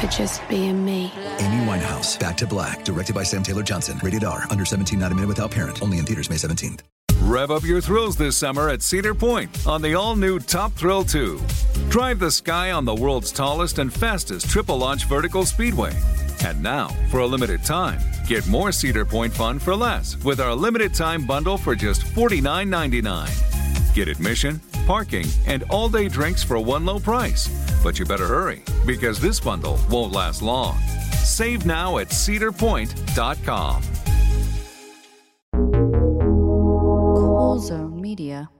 for just being me. Amy Winehouse, Back to Black, directed by Sam Taylor Johnson. Rated R, under 17, not a minute without parent. Only in theaters May 17th. Rev up your thrills this summer at Cedar Point on the all new Top Thrill 2. Drive the sky on the world's tallest and fastest triple launch vertical speedway. And now, for a limited time, get more Cedar Point fun for less with our limited time bundle for just $49.99. Get admission, parking, and all day drinks for one low price. But you better hurry because this bundle won't last long. Save now at cedarpoint.com. Cool Zone Media.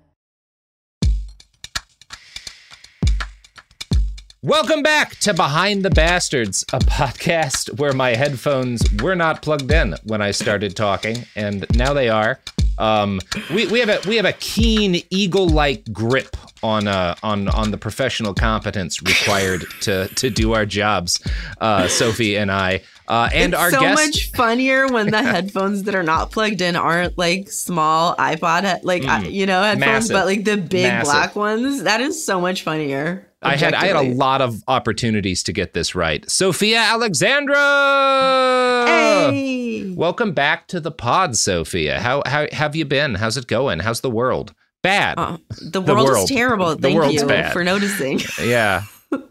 Welcome back to Behind the Bastards, a podcast where my headphones were not plugged in when I started talking, and now they are. Um, we, we have a we have a keen eagle-like grip on uh, on on the professional competence required to to do our jobs. Uh, Sophie and I, uh, and it's our so guest. much funnier when the headphones that are not plugged in aren't like small iPod, like uh, you know headphones, Massive. but like the big Massive. black ones. That is so much funnier. I had I had a lot of opportunities to get this right. Sofiya Alexandra. Hey, Welcome back to the pod, Sofiya. How how have you been? How's it going? How's the world? Bad. Uh, the The world, world. is terrible. The Thank you bad. for noticing. yeah.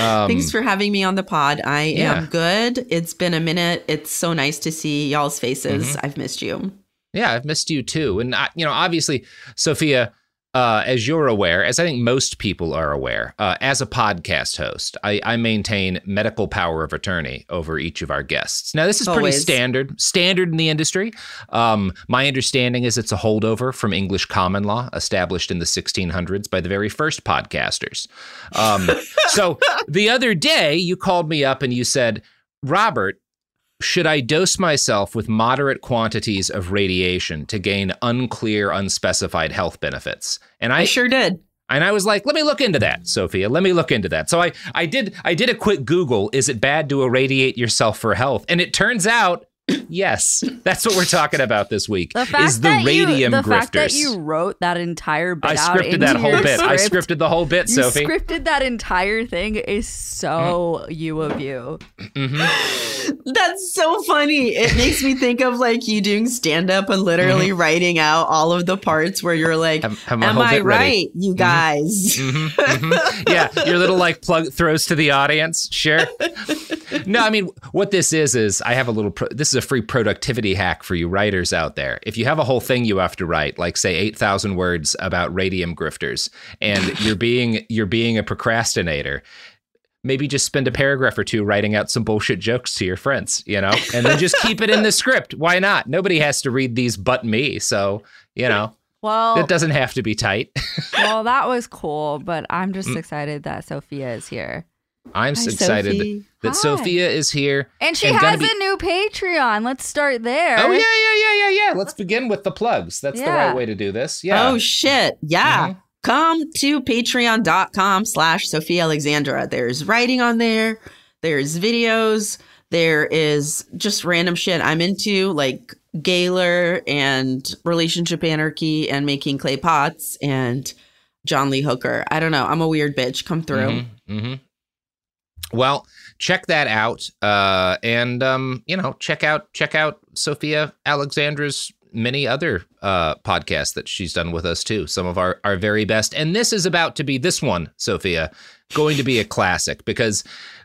Um, Thanks for having me on the pod. I Yeah. am good. It's been a minute. It's so nice to see y'all's faces. Mm-hmm. I've missed you. Yeah, I've missed you too. And, I, you know, obviously, Sofiya, uh, as you're aware, as I think most people are aware, uh, as a podcast host, I, I maintain medical power of attorney over each of our guests. Now, this is pretty standard, standard in the industry. Um, my understanding is it's a holdover from English common law established in the 1600s by the very first podcasters. Um, so the other day, you called me up and you said, Robert, should I dose myself with moderate quantities of radiation to gain unclear, unspecified health benefits? And I, I sure did. and I was like, let me look into that, Sofiya. Let me look into that. So I I did I did a quick Google, is it bad to irradiate yourself for health? And it turns out yes. That's what we're talking about this week. The fact is the that radium you, the grifters. fact that you wrote that entire bit I out scripted into that whole your bit. I scripted the whole bit, You Sophie. scripted that entire thing is so you of you. That's so funny. It makes me think of like you doing stand up and literally writing out all of the parts where you're like, Mm-hmm. Have- have Am I bit ready." right, you guys? Mhm, mhm. yeah, your little like plug throws to the audience. Sure. No, I mean what this is is I have a little. Pro- this is a free productivity hack for you writers out there. If you have a whole thing you have to write, like say eight thousand words about radium grifters, and you're being you're being a procrastinator. Maybe just spend a paragraph or two writing out some bullshit jokes to your friends, you know, and then just keep it in the script. Why not? Nobody has to read these but me. So, you know, Well, it doesn't have to be tight. well, that was cool, but I'm just Mm. excited that Sofiya is here. I'm Hi, so excited Sophie. that Hi. Sofiya is here. And she And has be- a new Patreon. Let's start there. Oh yeah, yeah, yeah, yeah, yeah. Let's begin with the plugs. That's the right way to do this. Yeah. Oh shit. Yeah. Mhm. Come to patreon.com slash Sofiya Alexandra. There's writing on there. There's videos. There is just random shit I'm into, like Gaylor and relationship anarchy and making clay pots and John Lee Hooker. I don't know. I'm a weird bitch. Come through. hmm Well, check that out, uh, and um, you know, check out check out Sofiya Alexandra's many other uh, podcasts that she's done with us too. Some of our our very best, and this is about to be this one, Sofiya, going to be a classic because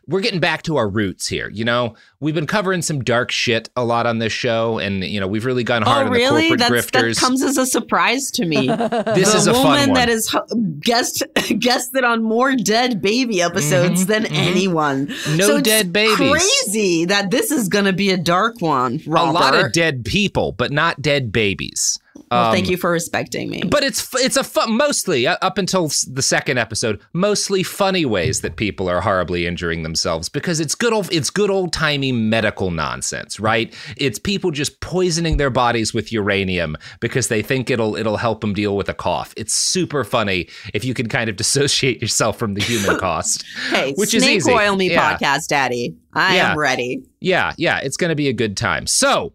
we're getting back to our roots here. You know, we've been covering some dark shit a lot on this show, and you know, we've really gone hard oh, on really? the corporate That's, grifters. that comes as a surprise to me. this the is a woman fun one. that has ho- guest guested on more dead baby episodes than anyone. Mm-hmm, No So it's dead babies. Crazy that this is going to be a dark one. a lot of dead people, but not dead babies. Well, thank Um, you for respecting me. But it's it's a fun, mostly uh, up until the second episode, mostly funny ways that people are horribly injuring themselves because it's good old it's good old timey medical nonsense, right? It's people just poisoning their bodies with uranium because they think it'll it'll help them deal with a cough. It's super funny if you can kind of dissociate yourself from the human cost, hey, which is snake easy. oil me Yeah. podcast, daddy. I Yeah. am ready. Yeah, yeah, it's going to be a good time. So,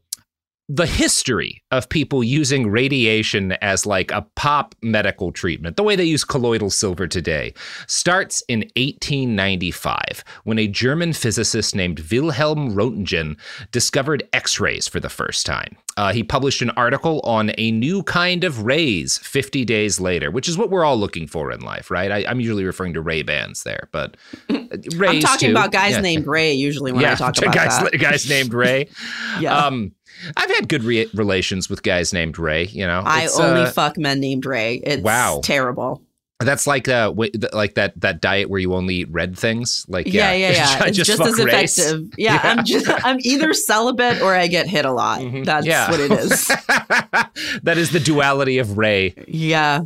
the history of people using radiation as like a pop medical treatment, the way they use colloidal silver today, starts in 1895 when a German physicist named Wilhelm Röntgen discovered X rays for the first time. Uh, he published an article on a new kind of rays 50 days later, which is what we're all looking for in life, right? I, I'm usually referring to Ray Bans there, but rays I'm talking too. about guys Yeah. named Ray usually when I talk about guys, that. guys named Ray. Yeah. Um, I've had good re- relations with guys named Ray. You know, I It's, only uh, fuck men named Ray. It's Wow. terrible. that's like uh, w- th- like that that diet where you only eat red things. Like Yeah, yeah, yeah, yeah. It's just, fuck as effective. Yeah, I'm just I'm either celibate or I get hit a lot. That's Mm-hmm. Yeah. what it is. that is the duality of Ray. Yeah.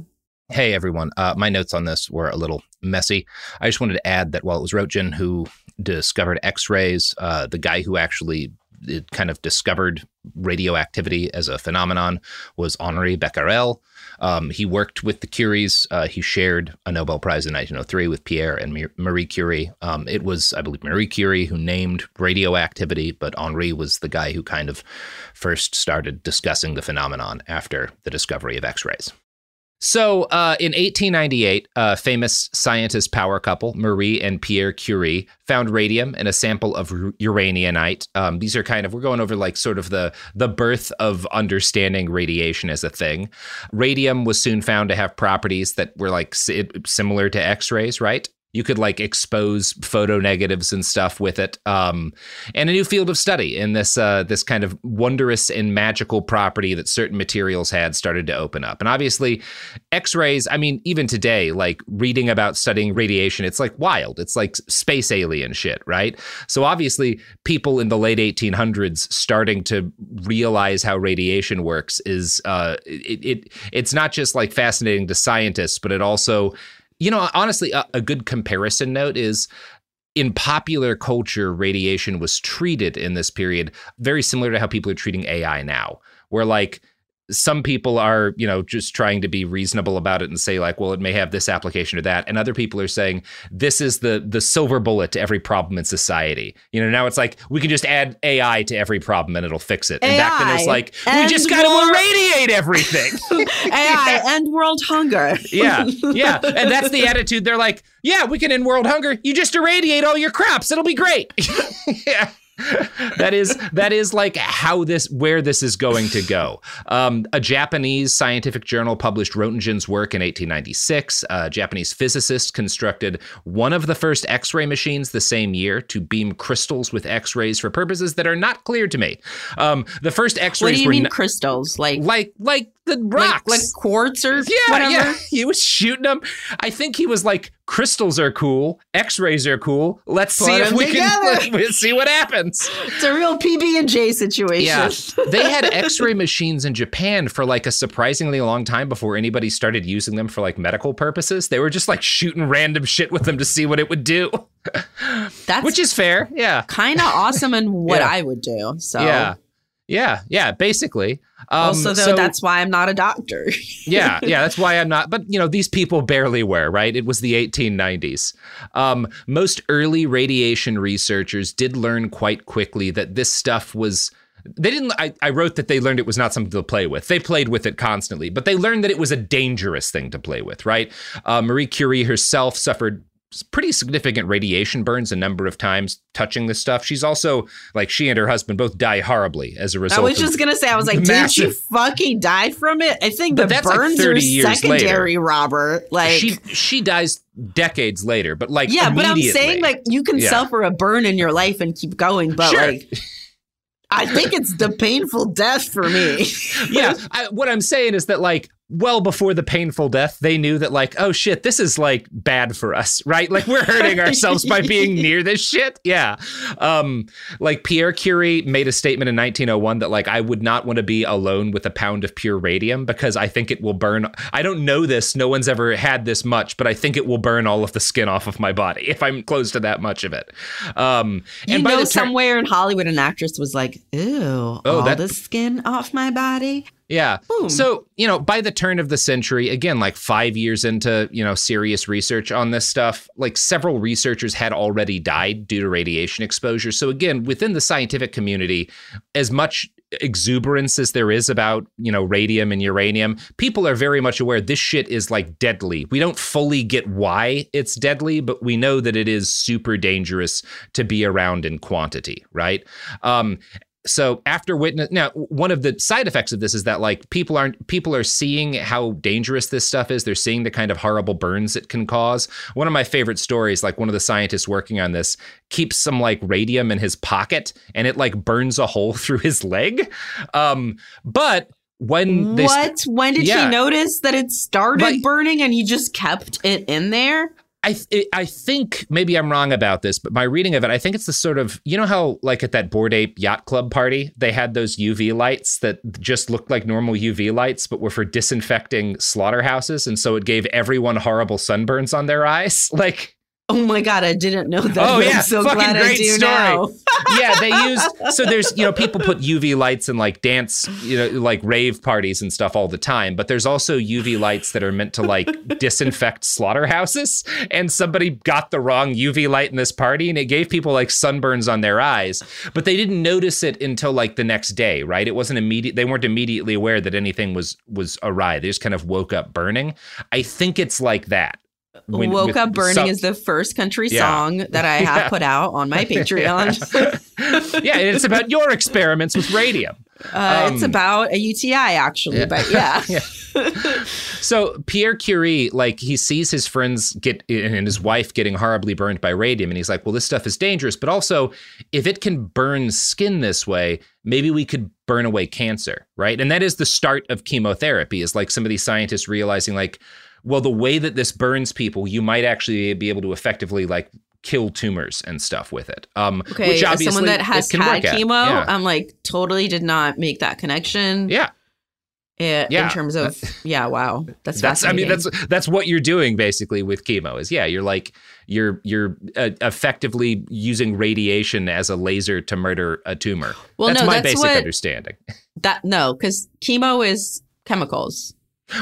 Hey everyone, uh, my notes on this were a little messy. I just wanted to add that while it was Roentgen who discovered X-rays, uh, the guy who actually it kind of discovered radioactivity as a phenomenon was Henri Becquerel. Um, he worked with the Curies. Uh, he shared a Nobel Prize in 1903 with Pierre and Marie Curie. Um, it was, I believe, Marie Curie who named radioactivity, but Henri was the guy who kind of first started discussing the phenomenon after the discovery of X-rays. So, uh, in 1898, a famous scientist power couple, Marie and Pierre Curie, found radium in a sample of uraninite. Um, these are kind of we're going over like sort of the the birth of understanding radiation as a thing. Radium was soon found to have properties that were like si- similar to X-rays, right? You could like expose photo negatives and stuff with it, um, and a new field of study in this uh, this kind of wondrous and magical property that certain materials had started to open up. And obviously, X-rays. I mean, even today, like reading about studying radiation, it's like wild. It's like space alien shit, right? So obviously, people in the late 1800s starting to realize how radiation works is uh, it, it it's not just like fascinating to scientists, but it also you know, honestly, a, a good comparison note is in popular culture, radiation was treated in this period very similar to how people are treating AI now, where like some people are, you know, just trying to be reasonable about it and say like, well, it may have this application or that, and other people are saying this is the the silver bullet to every problem in society. You know, now it's like we can just add AI to every problem and it'll fix it. And back then it was AI like we just got to more- irradiate everything. AI and world hunger. Yeah, yeah. And that's the attitude. They're like, yeah, we can end world hunger. You just irradiate all your crops. It'll be great. yeah. That is that is like how this where this is going to go. Um, a Japanese scientific journal published Roentgen's work in 1896. A Japanese physicist constructed one of the first X-ray machines the same year to beam crystals with X-rays for purposes that are not clear to me. Um, the first X-rays do you were mean n- crystals? Like like like the like, rocks, like quartz or yeah, whatever? yeah. He was shooting them. I think he was like, crystals are cool, X-rays are cool. Let's see Put if 'em we can let's see what happens. It's a real PB and J situation. Yeah, they had X-ray machines in Japan for like a surprisingly long time before anybody started using them for like medical purposes. They were just like shooting random shit with them to see what it would do, That's which is fair. Yeah, kind of awesome and what Yeah. I would do. So yeah, yeah, yeah. Basically, um, also though so- that's why I'm not a doctor. yeah, yeah, that's why I'm not. But you know, these people barely were, right? It was the 1890s. Um, most early radiation researchers did learn quite quickly that this stuff was. They didn't. I, I wrote that they learned it was not something to play with. They played with it constantly, but they learned that it was a dangerous thing to play with, right? Uh, Marie Curie herself suffered pretty significant radiation burns a number of times touching this stuff. She's also like she and her husband both die horribly as a result. I was just gonna say, I was like, did she fucking die from it? I think the But like burns 30 are secondary, Robert. Like, she she dies decades later, but like yeah, but I'm saying like you can Yeah. suffer a burn in your life and keep going, but Sure. like, I think it's the painful death for me. yeah, I, what I'm saying is that like well before the painful death, they knew that like oh shit, this is like bad for us, right? Like we're hurting ourselves by being near this shit. Yeah, um, like Pierre Curie made a statement in 1901 that like I would not want to be alone with a pound of pure radium because I think it will burn. I don't know this. No one's ever had this much, but I think it will burn all of the skin off of my body if I'm close to that much of it. Um, You and by know, the turn- somewhere in Hollywood, an actress was like, "Ew, all Oh, that- the skin off my body." Yeah. Boom. So, you know, by the turn of the century, again, like five years into, you know, serious research on this stuff, like several researchers had already died due to radiation exposure. So, again, within the scientific community, as much exuberance as there is about, you know, radium and uranium, people are very much aware this shit is like deadly. We don't fully get why it's deadly, but we know that it is super dangerous to be around in quantity, right? Um, so after witness now one of the side effects of this is that like people aren't people are seeing how dangerous this stuff is they're seeing the kind of horrible burns it can cause one of my favorite stories like one of the scientists working on this keeps some like radium in his pocket and it like burns a hole through his leg um but when they what? when did Yeah. he notice that it started Like- burning and he just kept it in there? I th- I think maybe I'm wrong about this, but my reading of it, I think it's the sort of you know how like at that Bored Ape Yacht Club party they had those UV lights that just looked like normal UV lights, but were for disinfecting slaughterhouses, and so it gave everyone horrible sunburns on their eyes. Like, Oh my god, I didn't know that. Oh, yeah, I'm so fucking glad I great do story. now. yeah, they used so there's you know people put UV lights in like dance you know like rave parties and stuff all the time, but there's also UV lights that are meant to like disinfect slaughterhouses, and somebody got the wrong UV light in this party, and it gave people like sunburns on their eyes, but they didn't notice it until like the next day, right? It wasn't immediate; they weren't immediately aware that anything was was awry. They just kind of woke up burning. I think it's like that. When- Woke Up Burning is the first country Yeah. song that I have Yeah. put out on my Patreon. yeah, it's about your experiments with radium. Uh, it's Um, about a UTI, actually, but yeah. So Pierre Curie, like he sees his friends get and his wife getting horribly burned by radium, and he's like, "Well, this stuff is dangerous, but also, if it can burn skin this way, maybe we could burn away cancer, right?" And that is the start of chemotherapy. Is like some of these scientists realizing, like, well, the way that this burns people, you might actually be able to effectively like kill tumors and stuff with it. Um, Okay, which as obviously someone that has had chemo, Yeah. I'm like totally did not make that connection. yeah. eh, Yeah. In terms of, yeah, wow, that's that's I mean that's that's what you're doing basically with chemo is yeah you're like you're you're uh, effectively using radiation as a laser to murder a tumor. Well, that's no, my that's basic what- understanding. that no, because chemo is chemicals.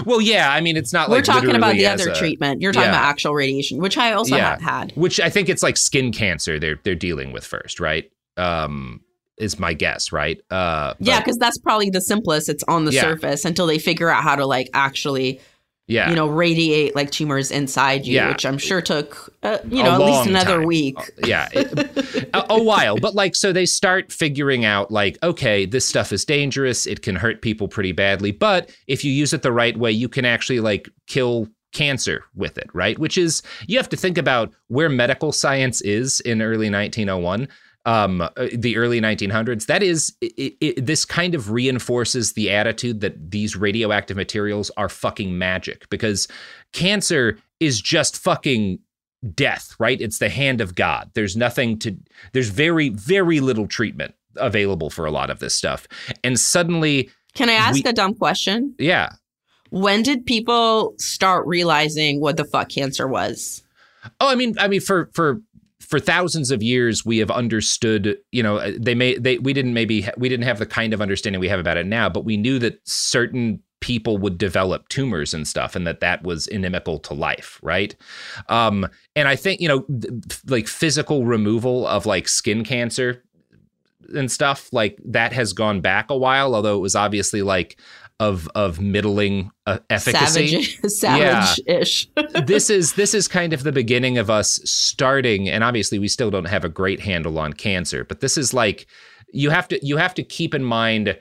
Well, yeah, I mean it's not like We're like talking about the other a- treatment. You're talking yeah. about actual radiation, which I also Yeah. have had. which I think it's like skin cancer they're they're dealing with first, right? Um, is my guess, right? Uh, Yeah, because that's probably the simplest. It's on the Yeah. surface until they figure out how to like actually, yeah, you know, radiate like tumors inside you, Yeah. which I'm sure took, uh, you A know, at least another time. week. yeah it- a, a while but like so they start figuring out like okay this stuff is dangerous it can hurt people pretty badly but if you use it the right way you can actually like kill cancer with it right which is you have to think about where medical science is in early 1901 um, uh, the early 1900s. That is, it, it, this kind of reinforces the attitude that these radioactive materials are fucking magic because cancer is just fucking death, right? It's the hand of God. There's nothing to, there's very, very little treatment available for a lot of this stuff. And suddenly, Can I ask We- a dumb question? yeah. When did people start realizing what the fuck cancer was? Oh, I mean, I mean, for, for, for thousands of years, we have understood. You know, they may they we didn't maybe we didn't have the kind of understanding we have about it now, but we knew that certain people would develop tumors and stuff, and that that was inimical to life, right? Um, and I think you know, th- like physical removal of like skin cancer and stuff like that has gone back a while although it was obviously like of of middling uh, efficacy. Savage, savage-ish. this is this is kind of the beginning of us starting, and obviously we still don't have a great handle on cancer, but this is like you have to you have to keep in mind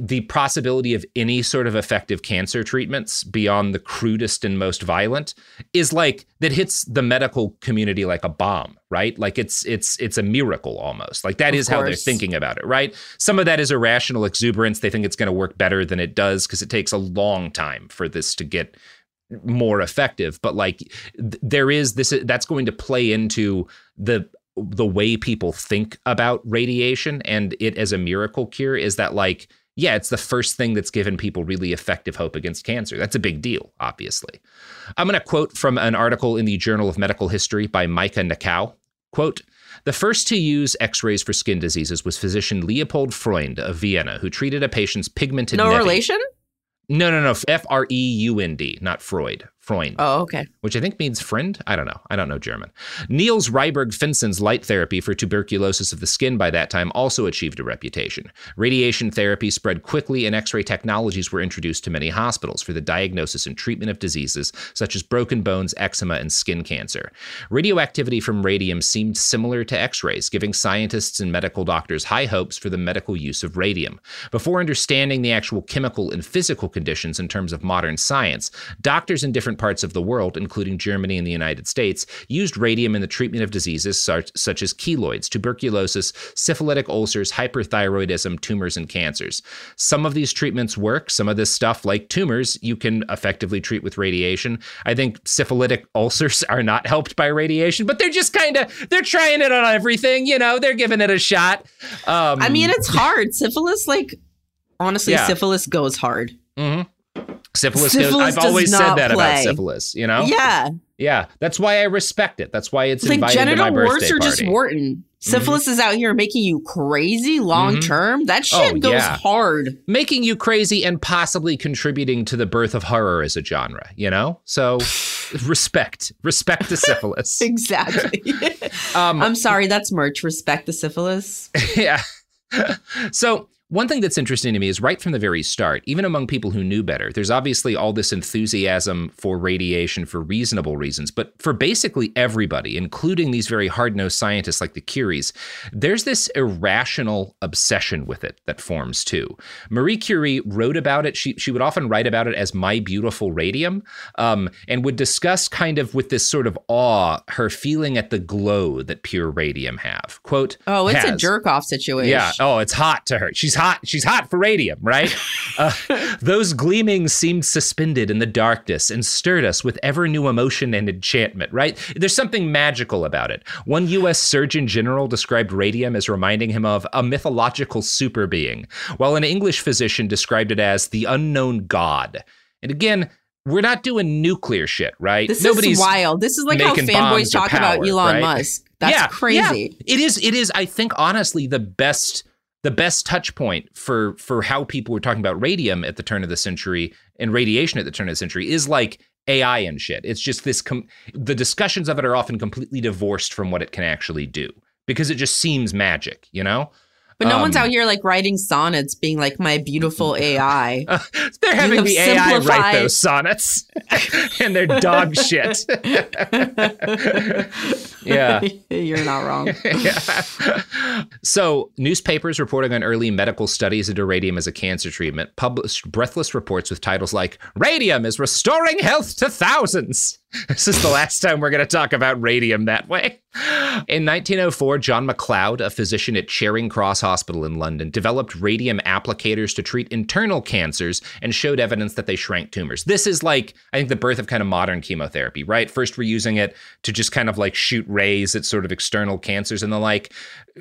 the possibility of any sort of effective cancer treatments beyond the crudest and most violent is like that hits the medical community like a bomb right? Like it's it's it's a miracle almost. Like that Of is how they're thinking about it right? Some of that is irrational exuberance. They think it's going to work better than it does because it takes a long time for this to get more effective. But like th- there is this that's going to play into the the way people think about radiation and it as a miracle cure is that like yeah it's the first thing that's given people really effective hope against cancer. That's a big deal obviously. I'm going to quote from an article in the journal of medical history by Maika Nakao. Quote the first to use x-rays for skin diseases was physician leopold freund of vienna who treated a patient's pigmented no nevi- relation? no no no f-r-e-u-n-d not freud freund Oh, okay. which I think means friend. I don't know. I don't know German. Niels Ryberg Finsen's light therapy for tuberculosis of the skin by that time also achieved a reputation. Radiation therapy spread quickly, and X ray technologies were introduced to many hospitals for the diagnosis and treatment of diseases such as broken bones, eczema, and skin cancer. Radioactivity from radium seemed similar to X rays, giving scientists and medical doctors high hopes for the medical use of radium. Before understanding the actual chemical and physical conditions in terms of modern science, doctors in different parts of the world, including Germany and the United States, used radium in the treatment of diseases such, such as keloids, tuberculosis, syphilitic ulcers, hyperthyroidism, tumors, and cancers. Some of these treatments work. Some of this stuff, like tumors, you can effectively treat with radiation. I think syphilitic ulcers are not helped by radiation, but they're just kind of they're trying it on everything. You know, they're giving it a shot. Um, I mean, it's hard. Syphilis, like, honestly, Yeah. syphilis goes hard. mhm. Syphilis. Syphilis goes, I've always said that about syphilis. You know, Yeah. Yeah, that's why I respect it. That's why it's like invited to my genital birthday warts are just party. Mm-hmm. Wharton. Syphilis is out here making you crazy long term. That shit Oh, goes yeah. hard. Making you crazy and possibly contributing to the birth of horror as a genre, you know? So respect. Respect the syphilis. Exactly. Um, I'm sorry, that's merch. Respect the syphilis. yeah. so one thing that's interesting to me is right from the very start, even among people who knew better, there's obviously all this enthusiasm for radiation for reasonable reasons, but for basically everybody, including these very hard-nosed scientists like the Curies, there's this irrational obsession with it that forms too. Marie Curie wrote about it. She she would often write about it as my beautiful radium, um, and would discuss kind of with this sort of awe her feeling at the glow that pure radium have. Quote: Oh, it's a jerk off situation. Yeah. Oh, it's hot to her. She's hot. She's hot for radium, right? uh, those gleamings seemed suspended in the darkness and stirred us with ever new emotion and enchantment, right? There's something magical about it. One U.S. Surgeon General described radium as reminding him of a mythological super being, while an English physician described it as the unknown god. And again, we're not doing nuclear shit, right? This Nobody's is wild. This is like how fanboys talk about Elon right? Musk. That's yeah, crazy. yeah. It is. It is. I think honestly the best the best touch point for for how people were talking about radium at the turn of the century and radiation at the turn of the century is like AI and shit. It's just this. Com- the discussions of it are often completely divorced from what it can actually do because it just seems magic. You know. But no one's Um, out here like writing sonnets, being like my beautiful AI. They're having the AI write those sonnets, and they're dog shit. yeah. You're not wrong. Yeah. so, newspapers reporting on early medical studies into radium as a cancer treatment published breathless reports with titles like Radium is restoring health to thousands. This is the last time we're going to talk about radium that way. In 1904, John McLeod, a physician at Charing Cross Hospital in London, developed radium applicators to treat internal cancers and showed evidence that they shrank tumors. This is like, I think, the birth of kind of modern chemotherapy, right? First, we're using it to just kind of like shoot rays at sort of external cancers and the like.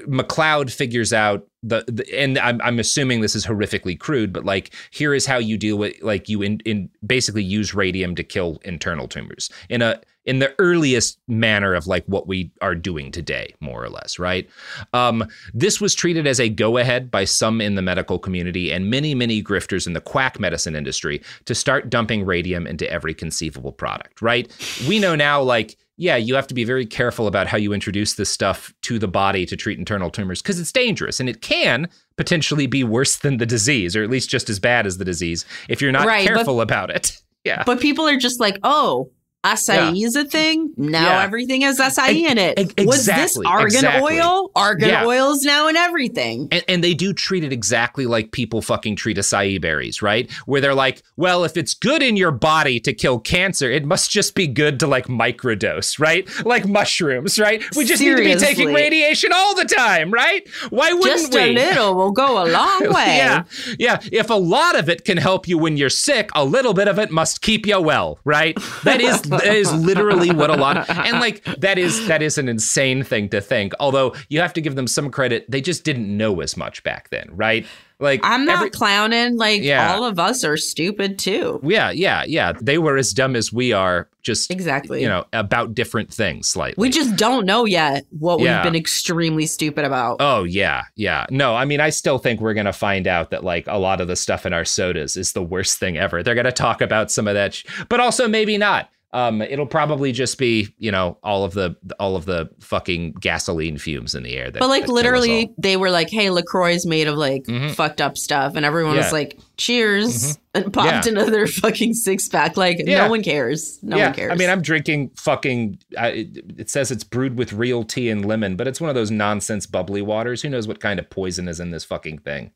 McLeod figures out the, the and I'm, I'm assuming this is horrifically crude, but like here is how you deal with like you in, in basically use radium to kill internal tumors. In a in the earliest manner of like what we are doing today, more or less, right? Um, this was treated as a go ahead by some in the medical community and many, many grifters in the quack medicine industry to start dumping radium into every conceivable product, right? We know now, like, yeah, you have to be very careful about how you introduce this stuff to the body to treat internal tumors because it's dangerous and it can potentially be worse than the disease, or at least just as bad as the disease if you're not Right, but- careful about it. Yeah. But people are just like, oh, acai is a thing. Now Yeah. everything has acai E- in it. e- Was this exactly, argan exactly. oil? Argan Yeah. oil is now in everything. And, and they do treat it exactly like people fucking treat acai berries, right? Where they're like, well, if it's good in your body to kill cancer, it must just be good to like microdose, right? Like mushrooms, right? We just need to be taking radiation all the time, right? Why wouldn't Just we? a little will go a long way. Yeah, yeah. If a lot of it can help you when you're sick, a little bit of it must keep you well, right? That is that is literally what a lot. and like that is that is an insane thing to think. Although you have to give them some credit, they just didn't know as much back then, right? Like I'm not every- clowning. Like Yeah. all of us are stupid too. yeah, yeah, yeah. They were as dumb as we are, just Exactly. you know, about different things slightly. We just don't know yet what Yeah. we've been extremely stupid about. Oh yeah, yeah. No, I mean I still think we're gonna find out that like a lot of the stuff in our sodas is the worst thing ever. They're gonna talk about some of that, sh- but also maybe not. Um, it'll probably just be you know all of the all of the fucking gasoline fumes in the air. That, but like literally, they were like, "Hey, Lacroix is made of like Mhm. fucked up stuff," and everyone Yeah. was like, "Cheers!" and popped Yeah. another fucking six pack. Like Yeah. no one cares. No one cares. I mean, I'm drinking fucking. Uh, it, it says it's brewed with real tea and lemon, but it's one of those nonsense bubbly waters. Who knows what kind of poison is in this fucking thing?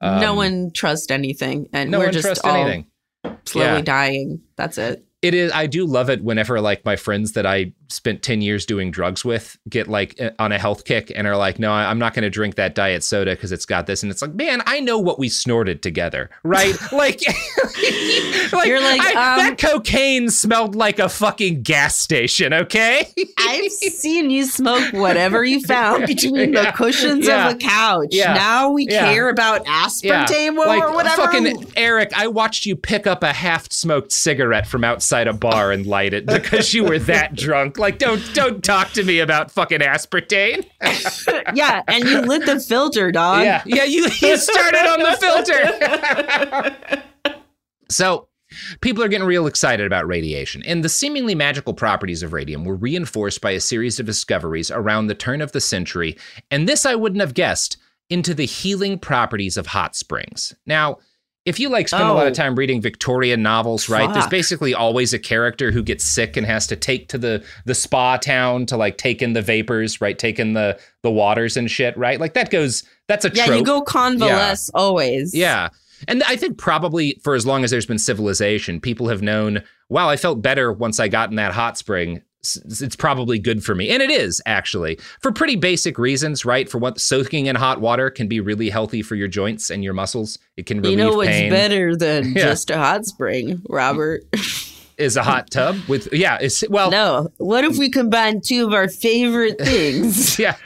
no Um, one trusts anything, and No we're just all anything. slowly dying. That's it. It is i do love it whenever like my friends that i spent 10 years doing drugs with get like uh, on a health kick and are like no i'm not going to drink that diet soda because it's got this and it's like man i know what we snorted together right like, like, You're like, I- um, that cocaine smelled like a fucking gas station okay I've seen you smoke whatever you found between Yeah. the cushions Yeah. of the couch. Yeah. Now we care about aspartame or like whatever. fucking Eric, I watched you pick up a half-smoked cigarette from outside a bar and light it because you were that drunk. Like, don't don't talk to me about fucking aspartame. yeah, and you lit the filter, dog. yeah, yeah, you you started on the filter. so. People are getting real excited about radiation, and the seemingly magical properties of radium were reinforced by a series of discoveries around the turn of the century, and this I wouldn't have guessed into the healing properties of hot springs. Now, if you like spend a lot of Oh. time reading Victorian novels, right? There's basically always a character who gets sick and has to take to the the spa town to like take in the vapors, right? Take in the the waters and shit, right? Like that goes that's a Yeah, trope. you go convalesce always. Yeah. And I think probably for as long as there's been civilization, people have known, wow, I felt better once I got in that hot spring. It's probably good for me. And it is actually for pretty basic reasons, right? For what soaking in hot water can be really healthy for your joints and your muscles. It can relieve You know what's pain. better than Yeah. just a hot spring, Robert? Is a hot tub with, yeah, it's, well, no. What if we combine two of our favorite things? yeah.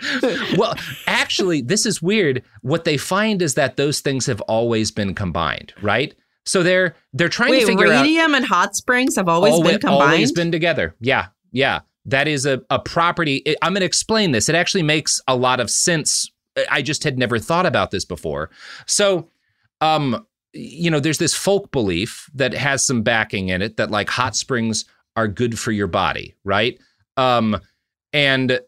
Well, actually, this is weird. What they find is that those things have always been combined, right? So they're they're trying Wait, to figure out radium and hot springs have always Alwa- been combined. Always been together. Yeah, yeah. That is a, a property. I'm going to explain this. It actually makes a lot of sense. I just had never thought about this before. So, um, you know, there's this folk belief that has some backing in it that like hot springs are good for your body, right? Um, and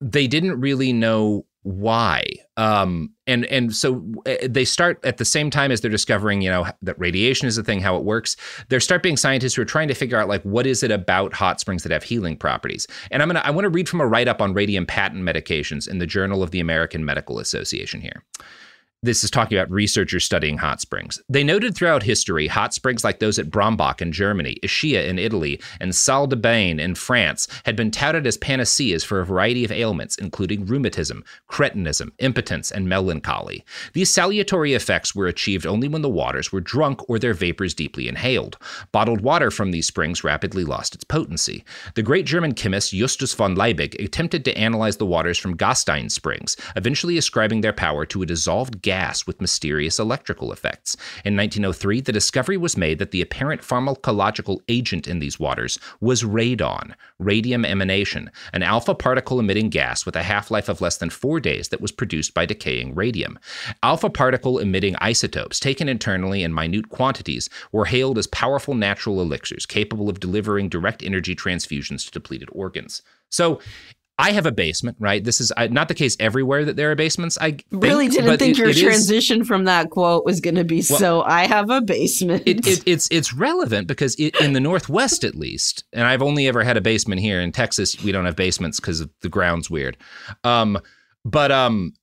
they didn't really know why? Um and and so uh, they start at the same time as they're discovering you know that radiation is a thing how it works. There start being scientists who are trying to figure out like what is it about hot springs that have healing properties? And i'm gonna i want to read from a write-up on radium patent medications in the journal of the american medical association here this is talking about researchers studying hot springs. They noted throughout history hot springs like those at Brambach in Germany, Ischia in Italy, and Salle de Bain in France had been touted as panaceas for a variety of ailments, including rheumatism, cretinism, impotence, and melancholy. These salutary effects were achieved only when the waters were drunk or their vapors deeply inhaled. Bottled water from these springs rapidly lost its potency. The great German chemist Justus von Liebig attempted to analyze the waters from Gastein springs, eventually ascribing their power to a dissolved gas gas with mysterious electrical effects. In 1903, the discovery was made that the apparent pharmacological agent in these waters was radon, radium emanation, an alpha particle emitting gas with a half life of less than four days that was produced by decaying radium. Alpha particle emitting isotopes, taken internally in minute quantities, were hailed as powerful natural elixirs capable of delivering direct energy transfusions to depleted organs. So, I have a basement, right? This is not the case everywhere that there are basements. I think, really didn't think it- your it is- transition from that quote was going to be so I have a basement. it, it, it's it's relevant because in the Northwest, at least, and I've only ever had a basement here in Texas. We don't have basements because the ground's weird. Um, but um,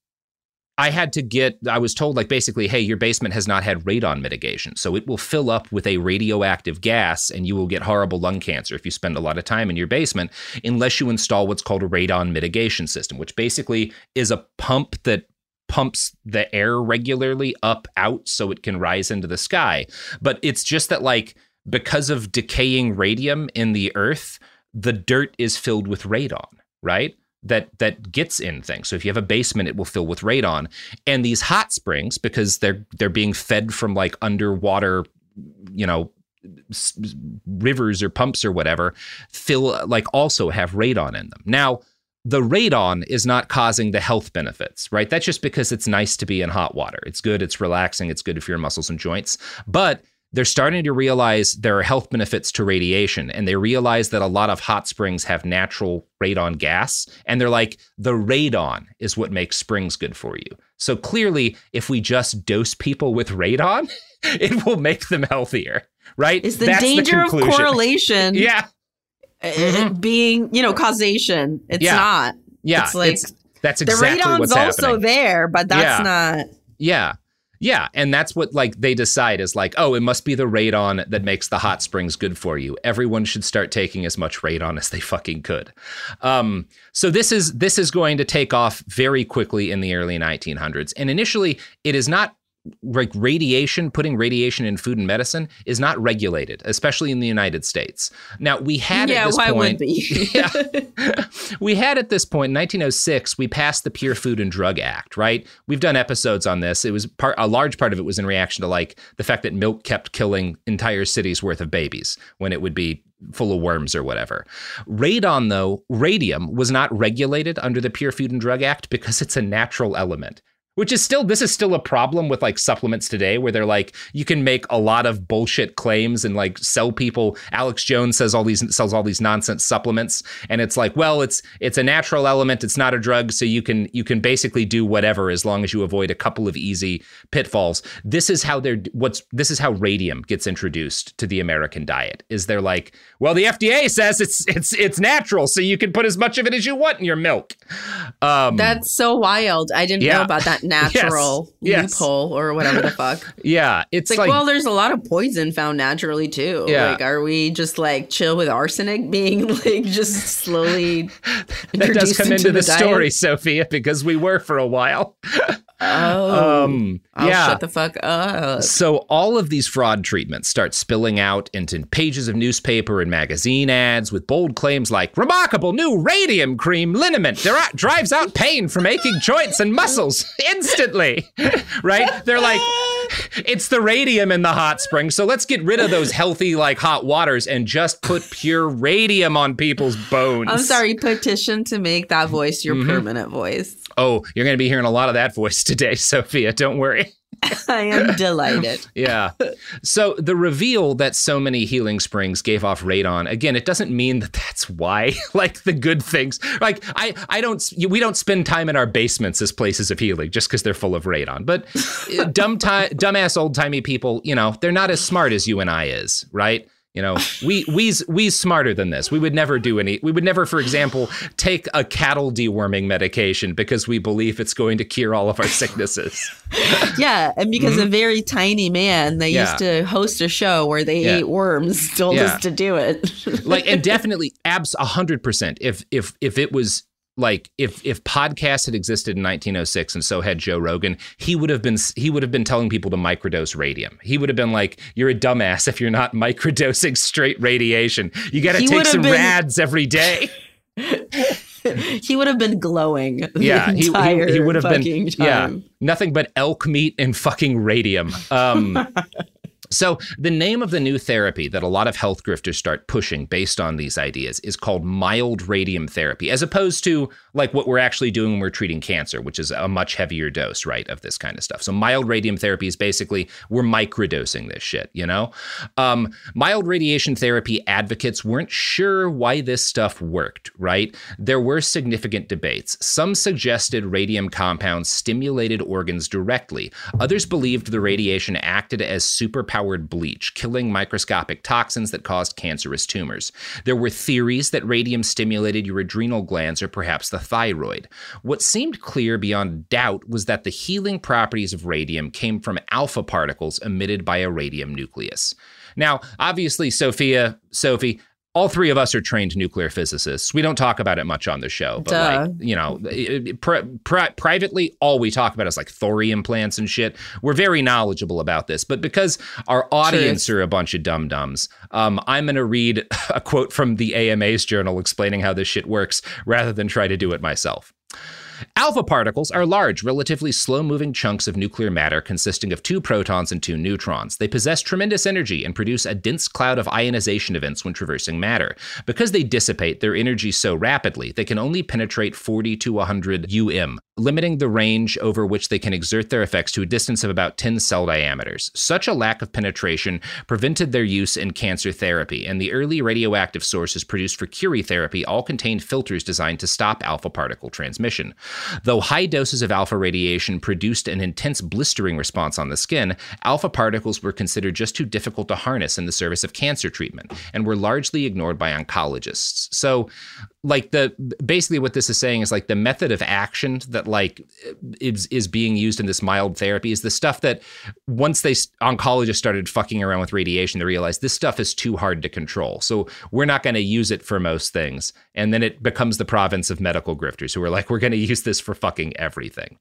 I had to get. I was told like basically, hey, your basement has not had radon mitigation, so it will fill up with a radioactive gas, and you will get horrible lung cancer if you spend a lot of time in your basement, unless you install what's called a radon mitigation system, which basically is a pump that pumps the air regularly up out so it can rise into the sky. But it's just that like because of decaying radium in the earth, the dirt is filled with radon, right? That that gets in things. So if you have a basement, it will fill with radon. And these hot springs, because they're they're being fed from like underwater, you know, s- rivers or pumps or whatever, fill like also have radon in them. Now, the radon is not causing the health benefits, right? That's just because it's nice to be in hot water. It's good, it's relaxing, it's good for your muscles and joints. But they're starting to realize there are health benefits to radiation, and they realize that a lot of hot springs have natural radon gas. And they're like, the radon is what makes springs good for you. So clearly, if we just dose people with radon, it will make them healthier, right? It's the That's danger of conclusion. correlation Yeah. uh, being, you know, causation. It's Yeah. not. Yeah. It's like that's exactly the radon's also happening. there, but that's Yeah. not. Yeah. Yeah. And that's what like they decide is like, oh, it must be the radon that makes the hot springs good for you. Everyone should start taking as much radon as they fucking could. Um, so this is this is going to take off very quickly in the early 1900s. And initially, it is not like radiation, putting radiation in food and medicine is not regulated, especially in the United States. Now we had Yeah, at this why point, would be? yeah. we had at this point in 1906 we passed the pure food and drug act right we've done episodes on this it was part a large part of it was in reaction to like the fact that milk kept killing entire cities worth of babies when it would be full of worms or whatever radon though radium was not regulated under the pure food and drug act because it's a natural element which is still this is still a problem with like supplements today where they're like you can make a lot of bullshit claims and like sell people. Alex jones says all these sells all these nonsense supplements. And it's like well it's it's a natural element. It's not a drug. So you can you can basically do whatever as long as you avoid a couple of easy pitfalls. This is how they're what's this is how radium gets introduced to the american diet is they're like well the fda says it's it's it's natural. So you can put as much of it as you want in your milk. Um That's so wild. I didn't Yeah. know about that natural Yes. loophole or whatever the fuck. yeah it's It's like, well, there's a lot of poison found naturally too. Yeah. Like, are we just like chill with arsenic being like just slowly that does come into the, diet? story, Sofiya, because we were for a while. Oh, Um, I'll yeah. shut the fuck up. So all of these fraud treatments start spilling out into pages of newspaper and magazine ads with bold claims like "remarkable new radium cream liniment dri- drives out pain from aching joints and muscles instantly." right? They're like, "It's the radium in the hot spring, so let's get rid of those healthy like hot waters and just put pure radium on people's bones." I'm sorry, petition to make that voice your Mm-hmm. permanent voice. Oh, you're going to be hearing a lot of that voice today, Sofiya. Don't worry. I am delighted. Yeah. So the reveal that so many healing springs gave off radon, again, it doesn't mean that that's why. like the good things, like I, I don't, we don't spend time in our basements as places of healing just because they're full of radon. But uh, dumb, ti- dumbass old timey people, you know, they're not as smart as you and I is, right? You know, we we's we's smarter than this. We would never do any. We would never, for example, take a cattle deworming medication because we believe it's going to cure all of our sicknesses. Yeah, and because a very tiny man, they Mm-hmm. Yeah. used to host a show where they Yeah. ate worms, told Yeah. us to do it. like and definitely abs a hundred percent if if if it was like if if podcasts had existed in 1906 and so had Joe Rogan, he would have been he would have been telling people to microdose radium. He would have been like, "You're a dumbass if you're not microdosing straight radiation. You got to take some been- rads every day." he would have been glowing. yeah, he, entire he, he would have been fucking yeah, nothing but elk meat and fucking radium. Um, so the name of the new therapy that a lot of health grifters start pushing based on these ideas is called mild radium therapy, as opposed to like what we're actually doing when we're treating cancer, which is a much heavier dose, right, of this kind of stuff. So mild radium therapy is basically we're microdosing this shit, you know. Um, mild radiation therapy advocates weren't sure why this stuff worked, right? There were significant debates. Some suggested radium compounds stimulated organs directly. Others believed the radiation acted as superpowered bleach, killing microscopic toxins that caused cancerous tumors. There were theories that radium stimulated your adrenal glands or perhaps the thyroid. What seemed clear beyond doubt was that the healing properties of radium came from alpha particles emitted by a radium nucleus. Now, obviously, Sofiya, Sophie, all three of us are trained nuclear physicists. We don't talk about it much on the show, but Duh. like, you know, pri- pri- privately, all we talk about is like thorium plants and shit. We're very knowledgeable about this, but because our audience are a bunch of dum dums, um, I'm going to read a quote from the AMA's journal explaining how this shit works rather than try to do it myself. Alpha particles are large, relatively slow moving chunks of nuclear matter consisting of two protons and two neutrons. They possess tremendous energy and produce a dense cloud of ionization events when traversing matter. Because they dissipate their energy so rapidly, they can only penetrate 40 to 100 UM, limiting the range over which they can exert their effects to a distance of about 10 cell diameters. Such a lack of penetration prevented their use in cancer therapy, and the early radioactive sources produced for Curie therapy all contained filters designed to stop alpha particle transmission. Though high doses of alpha radiation produced an intense blistering response on the skin, alpha particles were considered just too difficult to harness in the service of cancer treatment and were largely ignored by oncologists. So, like the basically what this is saying is like the method of action that like is is being used in this mild therapy is the stuff that once they oncologists started fucking around with radiation they realized this stuff is too hard to control. So we're not going to use it for most things. And then it becomes the province of medical grifters who are like we're going to use this for fucking everything.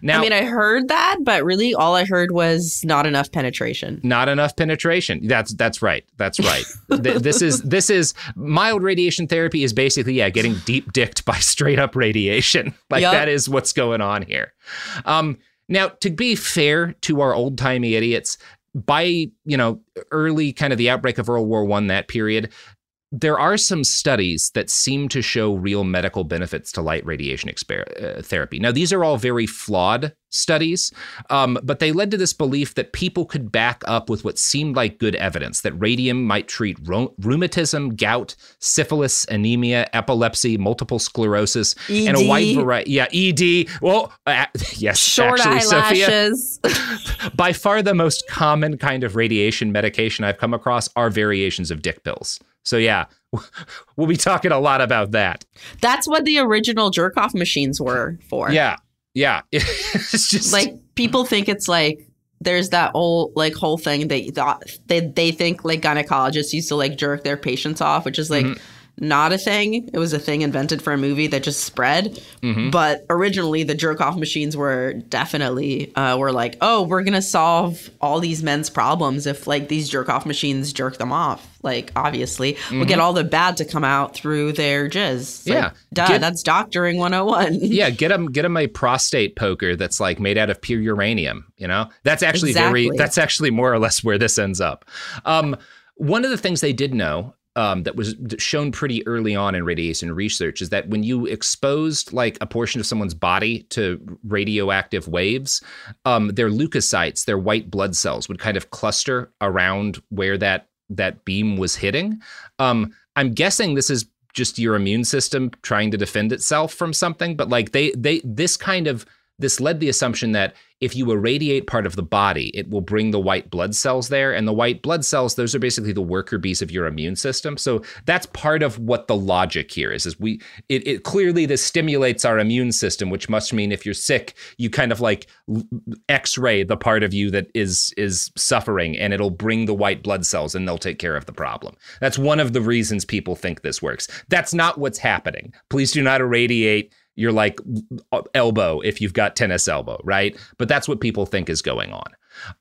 Now I mean, I heard that, but really all I heard was not enough penetration. not enough penetration. That's that's right. That's right. Th- this is this is mild radiation therapy is basically yeah getting deep dicked by straight up radiation like Yup. that is what's going on here um now to be fair to our old timey idiots by you know early kind of the outbreak of world war one that period there are some studies that seem to show real medical benefits to light radiation exper- uh, therapy. Now, these are all very flawed studies, um, but they led to this belief that people could back up with what seemed like good evidence that radium might treat ro- rheumatism, gout, syphilis, anemia, epilepsy, multiple sclerosis, and a wide variety. Yeah, ED. Well, uh, yes, Short actually, Sofiya eyelashes. by far the most common kind of radiation medication I've come across are variations of dick pills. So yeah, we'll be talking a lot about that. That's what the original jerk off machines were for. Yeah, yeah. It's just Like people think it's like there's that old like whole thing they thought they they think like gynecologists used to like jerk their patients off, which is like Mm-hmm. Not a thing. It was a thing invented for a movie that just spread. Mm-hmm. But originally the jerk off machines were definitely uh were like, oh, we're gonna solve all these men's problems if like these jerk off machines jerk them off. Like obviously we'll get all the bad to come out through their jizz. Like, Mm-hmm. Yeah. duh, Get- that's doctoring 101. yeah, get them get them a prostate poker that's like made out of pure uranium. You know, that's actually very that's actually more or less where this ends up. Um, one of the things they did know. Um, that was shown pretty early on in radiation research is that when you exposed like a portion of someone's body to radioactive waves, um, their leukocytes, their white blood cells, would kind of cluster around where that that beam was hitting. Um, I'm guessing this is just your immune system trying to defend itself from something, but like they they this kind of this led the assumption that if you irradiate part of the body, it will bring the white blood cells there. And the white blood cells, those are basically the worker bees of your immune system. So that's part of what the logic here is, is we it, it clearly this stimulates our immune system, which must mean if you're sick, you kind of like x-ray the part of you that is is suffering and it'll bring the white blood cells and they'll take care of the problem. That's one of the reasons people think this works. That's not what's happening. Please do not irradiate your like uh, elbow if you've got tennis elbow, right? But that's what people think is going on.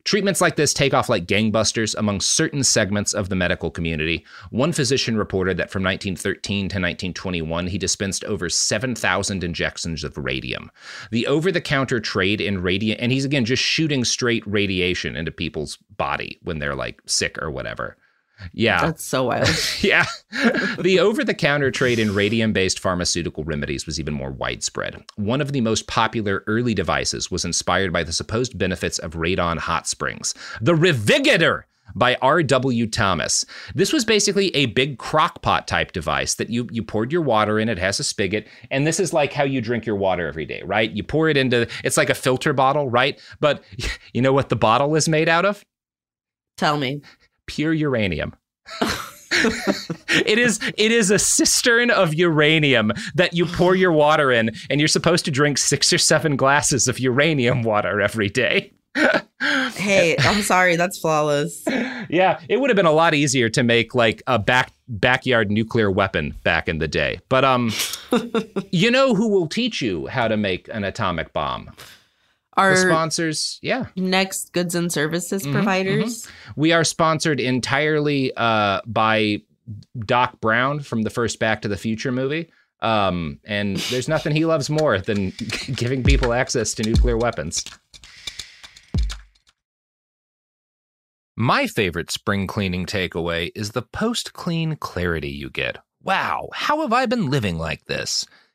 Treatments like this take off like gangbusters among certain segments of the medical community. One physician reported that from 1913 to 1921, he dispensed over 7,000 injections of radium. The over the counter trade in radium, and he's again just shooting straight radiation into people's body when they're like sick or whatever. Yeah. That's so wild. yeah. the over the counter trade in radium based pharmaceutical remedies was even more widespread. One of the most popular early devices was inspired by the supposed benefits of radon hot springs, the Revigator by R.W. Thomas. This was basically a big crock pot type device that you you poured your water in. It has a spigot, and this is like how you drink your water every day, right? You pour it into it's like a filter bottle, right? But you know what the bottle is made out of? Tell me. Pure uranium. it is it is a cistern of uranium that you pour your water in and you're supposed to drink 6 or 7 glasses of uranium water every day. hey, I'm sorry, that's flawless. Yeah, it would have been a lot easier to make like a back backyard nuclear weapon back in the day. But um you know who will teach you how to make an atomic bomb? Our the sponsors, yeah. Next goods and services Mhm, providers. We are sponsored entirely uh, by Doc Brown from the first Back to the Future movie. Um, and there's nothing he loves more than giving people access to nuclear weapons. My favorite spring cleaning takeaway is the post clean clarity you get. Wow, how have I been living like this?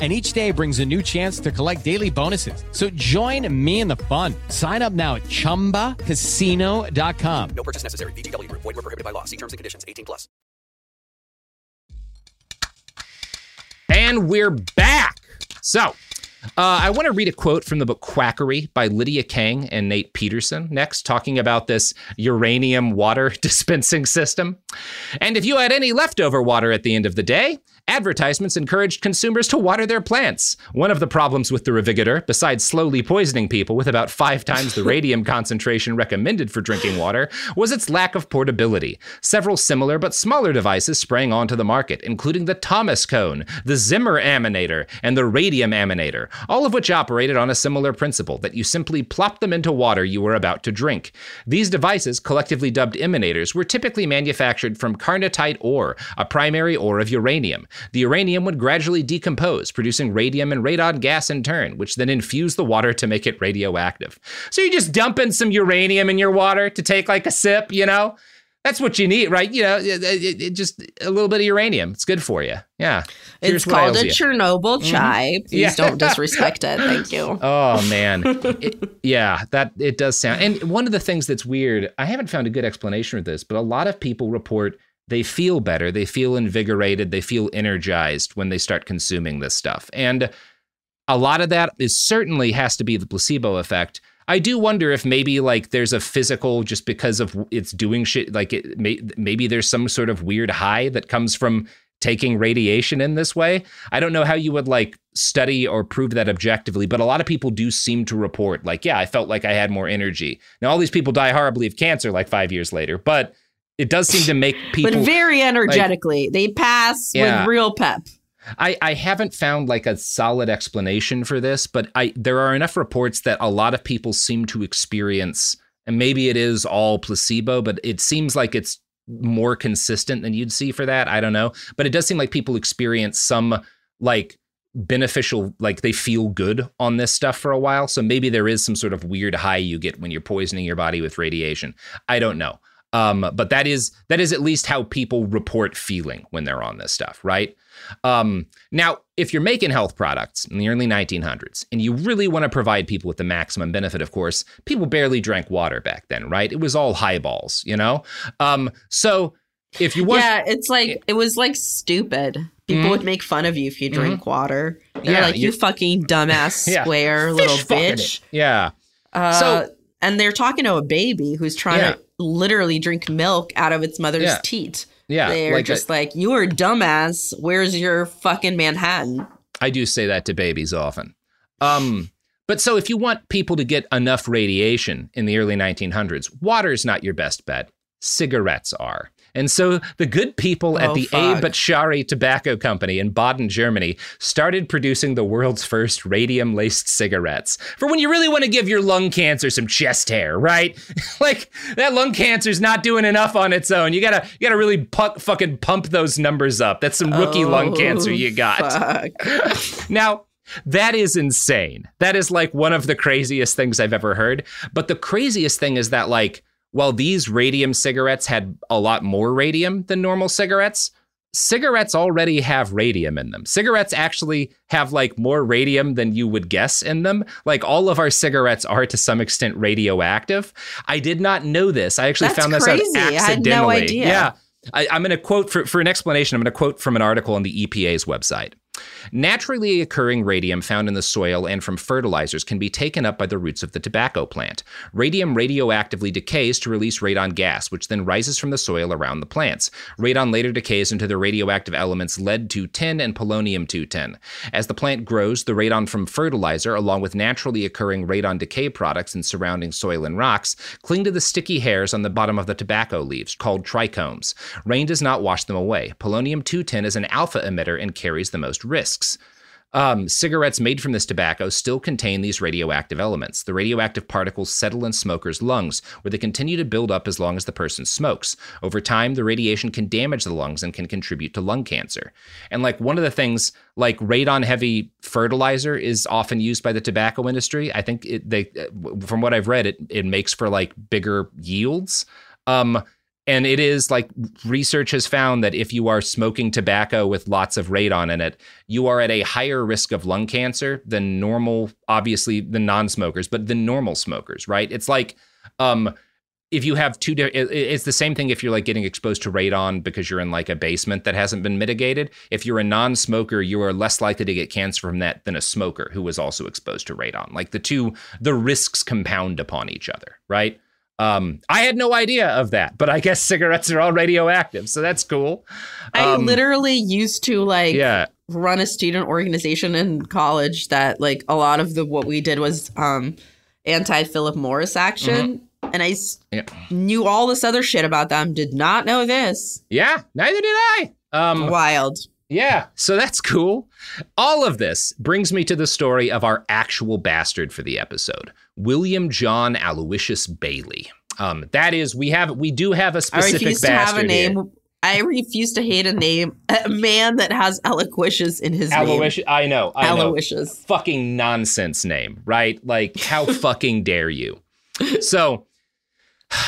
And each day brings a new chance to collect daily bonuses. So join me in the fun. Sign up now at chumbacasino.com. No purchase necessary. VGW Group. Void were prohibited by law. See terms and conditions. 18 plus. And we're back. So, uh, I want to read a quote from the book Quackery by Lydia Kang and Nate Pedersen next, talking about this uranium water dispensing system. And if you had any leftover water at the end of the day, advertisements encouraged consumers to water their plants. One of the problems with the Revigator, besides slowly poisoning people with about five times the radium concentration recommended for drinking water, was its lack of portability. Several similar but smaller devices sprang onto the market, including the Thomas cone, the Zimmer emanator, and the radium emanator, all of which operated on a similar principle that you simply plopped them into water you were about to drink. These devices, collectively dubbed emanators, were typically manufactured from carnotite ore, a primary ore of uranium. The uranium would gradually decompose, producing radium and radon gas in turn, which then infused the water to make it radioactive. So you're just dump in some uranium in your water to take like a sip, you know? That's what you need, right? You know, it, it, it just a little bit of uranium. It's good for you. Yeah. Here's It's called a you. Chernobyl mm-hmm. chai. Please Yeah. don't disrespect it. Thank you. Oh man, It- yeah, that it does sound. And one of the things that's weird, I haven't found a good explanation of this, but a lot of people report they feel better, they feel invigorated, they feel energized when they start consuming this stuff, and a lot of that is certainly has to be the placebo effect. I do wonder if maybe like there's a physical just because of it's doing shit like it may, maybe there's some sort of weird high that comes from taking radiation in this way. I don't know how you would like study or prove that objectively, but a lot of people do seem to report like, yeah, I felt like I had more energy. Now all these people die horribly of cancer like 5 years later, but it does seem to make people but very like- energetically. they pass Yeah. with real pep. I, I haven't found like a solid explanation for this, but I there are enough reports that a lot of people seem to experience, and maybe it is all placebo, but it seems like it's more consistent than you'd see for that. I don't know. But it does seem like people experience some like beneficial, like they feel good on this stuff for a while. So maybe there is some sort of weird high you get when you're poisoning your body with radiation. I don't know. Um, but that is that is at least how people report feeling when they're on this stuff, right? Um, now, if you're making health products in the early 1900s and you really want to provide people with the maximum benefit, of course, people barely drank water back then, right? It was all highballs, you know? Um, so if you want. yeah, it's like it was like stupid. People Mhm. would make fun of you if you drink water. They're Yeah, like, you fucking dumbass Yeah. square Fish little fucking it. bitch. Yeah. Uh, So- and they're talking to a baby who's trying Yeah. to literally drink milk out of its mother's Yeah. teat. Yeah, They're like a- just like, you are a dumbass. Where's your fucking Manhattan? I do say that to babies often. Um, but so if you want people to get enough radiation in the early 1900s, water is not your best bet. Cigarettes are. And so the good people at Oh, the fuck. Abe Tobacco Company in Baden, Germany, started producing the world's first radium laced cigarettes for when you really want to give your lung cancer some chest hair, right? like that lung cancer's not doing enough on its own. You gotta, you gotta really pu- fucking pump those numbers up. That's some rookie lung Oh, cancer you got. Now, that is insane. That is like one of the craziest things I've ever heard. But the craziest thing is that, like, while these radium cigarettes had a lot more radium than normal cigarettes, cigarettes already have radium in them. Cigarettes actually have like more radium than you would guess in them. Like all of our cigarettes are to some extent radioactive. I did not know this. I actually That's found this crazy. out I had no idea. Yeah. I, I'm going to quote for, for an explanation. I'm going to quote from an article on the EPA's website. Naturally occurring radium found in the soil and from fertilizers can be taken up by the roots of the tobacco plant. Radium radioactively decays to release radon gas, which then rises from the soil around the plants. Radon later decays into the radioactive elements lead 210 and polonium 210. As the plant grows, the radon from fertilizer, along with naturally occurring radon decay products in surrounding soil and rocks, cling to the sticky hairs on the bottom of the tobacco leaves, called trichomes. Rain does not wash them away. Polonium 210 is an alpha emitter and carries the most risks. Um, cigarettes made from this tobacco still contain these radioactive elements. The radioactive particles settle in smokers' lungs, where they continue to build up as long as the person smokes. Over time, the radiation can damage the lungs and can contribute to lung cancer. And like one of the things, like radon heavy fertilizer is often used by the tobacco industry. I think it, they, from what I've read, it it makes for like bigger yields. Um, and it is like research has found that if you are smoking tobacco with lots of radon in it, you are at a higher risk of lung cancer than normal, obviously, the non smokers, but the normal smokers, right? It's like, um, if you have two, di- it- it's the same thing if you're like getting exposed to radon because you're in like a basement that hasn't been mitigated. If you're a non smoker, you are less likely to get cancer from that than a smoker who was also exposed to radon. Like the two, the risks compound upon each other, right? Um, I had no idea of that, but I guess cigarettes are all radioactive, so that's cool. I Um, literally used to like yeah. run a student organization in college that like a lot of the what we did was um anti Philip Morris action. And I s- Yeah. knew all this other shit about them, did not know this. Yeah, neither did I. Um, Wild. Yeah, so that's cool. All of this brings me to the story of our actual bastard for the episode, William John Aloysius Bailey. Um, that is, we have we do have a specific I refuse to have a name. here. I refuse to hate a name, a man that has Aloysius in his Aloysius, name. I know, I know. Aloysius. Fucking nonsense name, right? Like, how fucking dare you? So,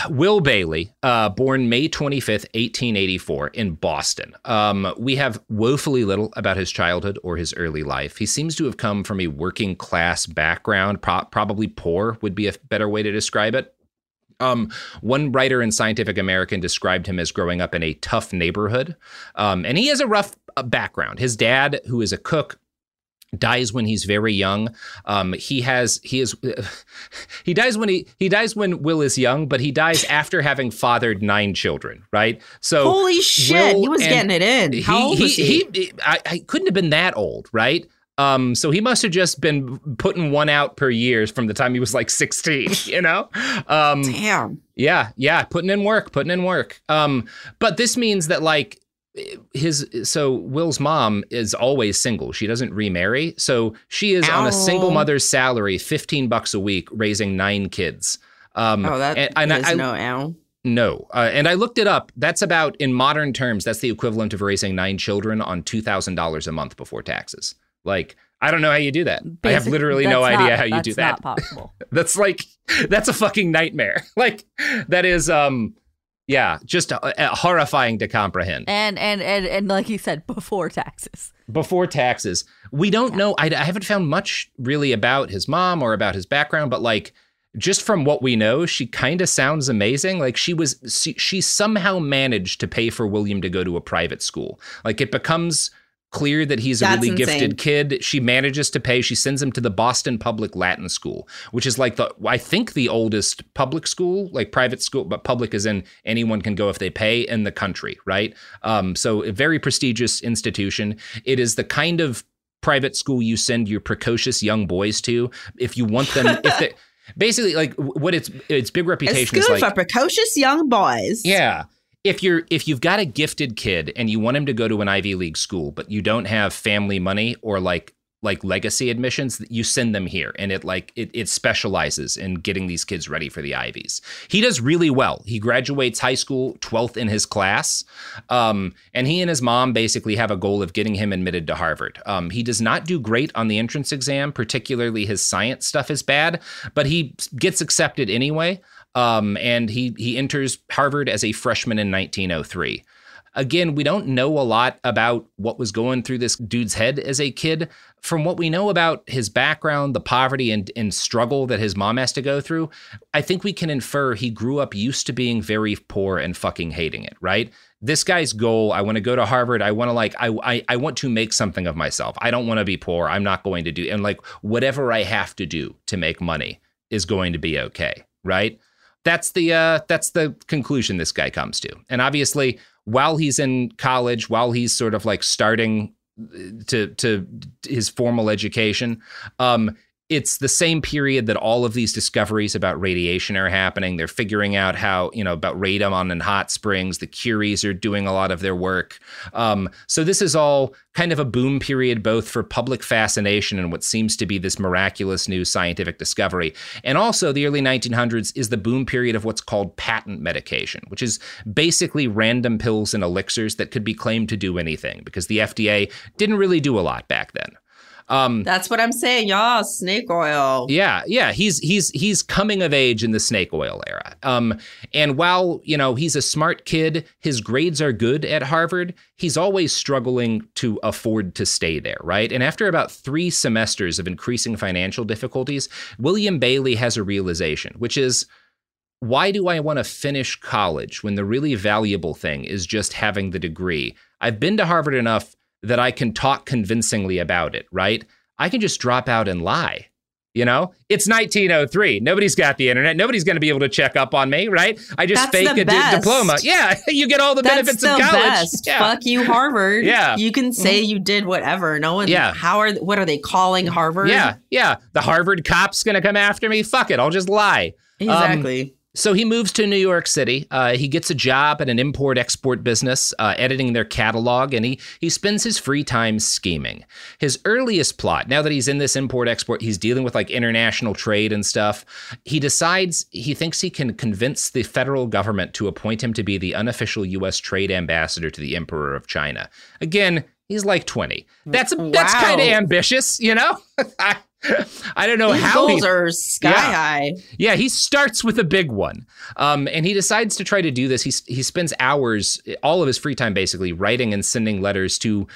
Will Bailey, uh, born May 25th, 1884, in Boston. Um, we have woefully little about his childhood or his early life. He seems to have come from a working class background, pro- probably poor would be a better way to describe it. Um, one writer in Scientific American described him as growing up in a tough neighborhood. Um, and he has a rough uh, background. His dad, who is a cook, dies when he's very young. Um, he has he is he dies when he he dies when Will is young, but he dies after having fathered nine children. Right. So Holy shit, he was getting it in. How old was he? he I, I couldn't have been that old, right? Um, so he must have just been putting one out per year from the time he was like 16, you know? Um, Damn. Yeah, yeah, putting in work, putting in work. Um, but this means that like his so Will's mom is always single. She doesn't remarry. So she is on a single mother's salary, 15 bucks a week, raising nine kids. Um, Oh, that and, and is I, no ow. no, uh, and I looked it up. That's about in modern terms. That's the equivalent of raising nine children on two thousand dollars a month before taxes. Like I don't know how you do that. I have literally no idea not- how you that's do that. not possible. that's like that's a fucking nightmare. Like that is um yeah, just uh, uh, horrifying to comprehend. And and and and like you said, before taxes. before taxes. We don't know. I, I haven't found much really about his mom or about his background, but like just from what we know, she kind of sounds amazing. Like she was, she, she somehow managed to pay for William to go to a private school. Like it becomes clear that he's a That's really insane. gifted kid. She manages to pay. She sends him to the Boston Public Latin School, which is like the I think the oldest public school, like private school, but public is in anyone can go if they pay in the country, right? Um, so a very prestigious institution. It is the kind of private school you send your precocious young boys to if you want them if they basically like what its its big It's reputation good is like for precocious young boys. yeah. If you're if you've got a gifted kid and you want him to go to an Ivy League school, but you don't have family money or like like legacy admissions, you send them here and it like it, it specializes in getting these kids ready for the Ivies. He does really well. He graduates high school 12th in his class. Um, and he and his mom basically have a goal of getting him admitted to Harvard. Um, he does not do great on the entrance exam, particularly his science stuff is bad, but he gets accepted anyway. Um, and he he enters Harvard as a freshman in 1903. Again, we don't know a lot about what was going through this dude's head as a kid. From what we know about his background, the poverty and, and struggle that his mom has to go through, I think we can infer he grew up used to being very poor and fucking hating it, right? This guy's goal, I want to go to Harvard. I want to like, I, I, I want to make something of myself. I don't want to be poor. I'm not going to do, and like whatever I have to do to make money is going to be okay, right? That's the uh, that's the conclusion this guy comes to. And obviously, while he's in college, while he's sort of like starting uh, to to his formal education, um, it's the same period that all of these discoveries about radiation are happening. They're figuring out how, you know, about radon in hot springs. The Curies are doing a lot of their work. Um, so this is all kind of a boom period, both for public fascination and what seems to be this miraculous new scientific discovery. And also, the early 1900s is the boom period of what's called patent medication, which is basically random pills and elixirs that could be claimed to do anything because the FDA didn't really do a lot back then. Um, That's what I'm saying, y'all. Snake oil. yeah, yeah, he's he's he's coming of age in the snake oil era. Um, and while you know he's a smart kid, his grades are good at Harvard. He's always struggling to afford to stay there, right? And after about three semesters of increasing financial difficulties, William Bailey has a realization, which is. Why do I want to finish college when the really valuable thing is just having the degree? I've been to Harvard enough that I can talk convincingly about it, right? I can just drop out and lie. You know, it's 1903. Nobody's got the internet. Nobody's going to be able to check up on me, right? I just That's fake a di- diploma. Yeah, you get all the That's benefits the of college. best. Yeah. Fuck you, Harvard. Yeah. You can say you did whatever. No one. Yeah. How are what are they calling Harvard? Yeah, yeah. The Harvard cop's going to come after me. Fuck it. I'll just lie. Um, Exactly. So he moves to New York City. Uh, he gets a job at an import export business, uh, editing their catalog, and he he spends his free time scheming. His earliest plot, now that he's in this import export, he's dealing with like international trade and stuff. He decides he thinks he can convince the federal government to appoint him to be the unofficial U.S. trade ambassador to the Emperor of China. Again, he's like twenty. That's that's kind of ambitious, you know. I, don't know His how goals he, are sky Yeah. high. Yeah, he starts with a big one, um, and he decides to try to do this. He he spends hours, all of his free time, basically writing and sending letters to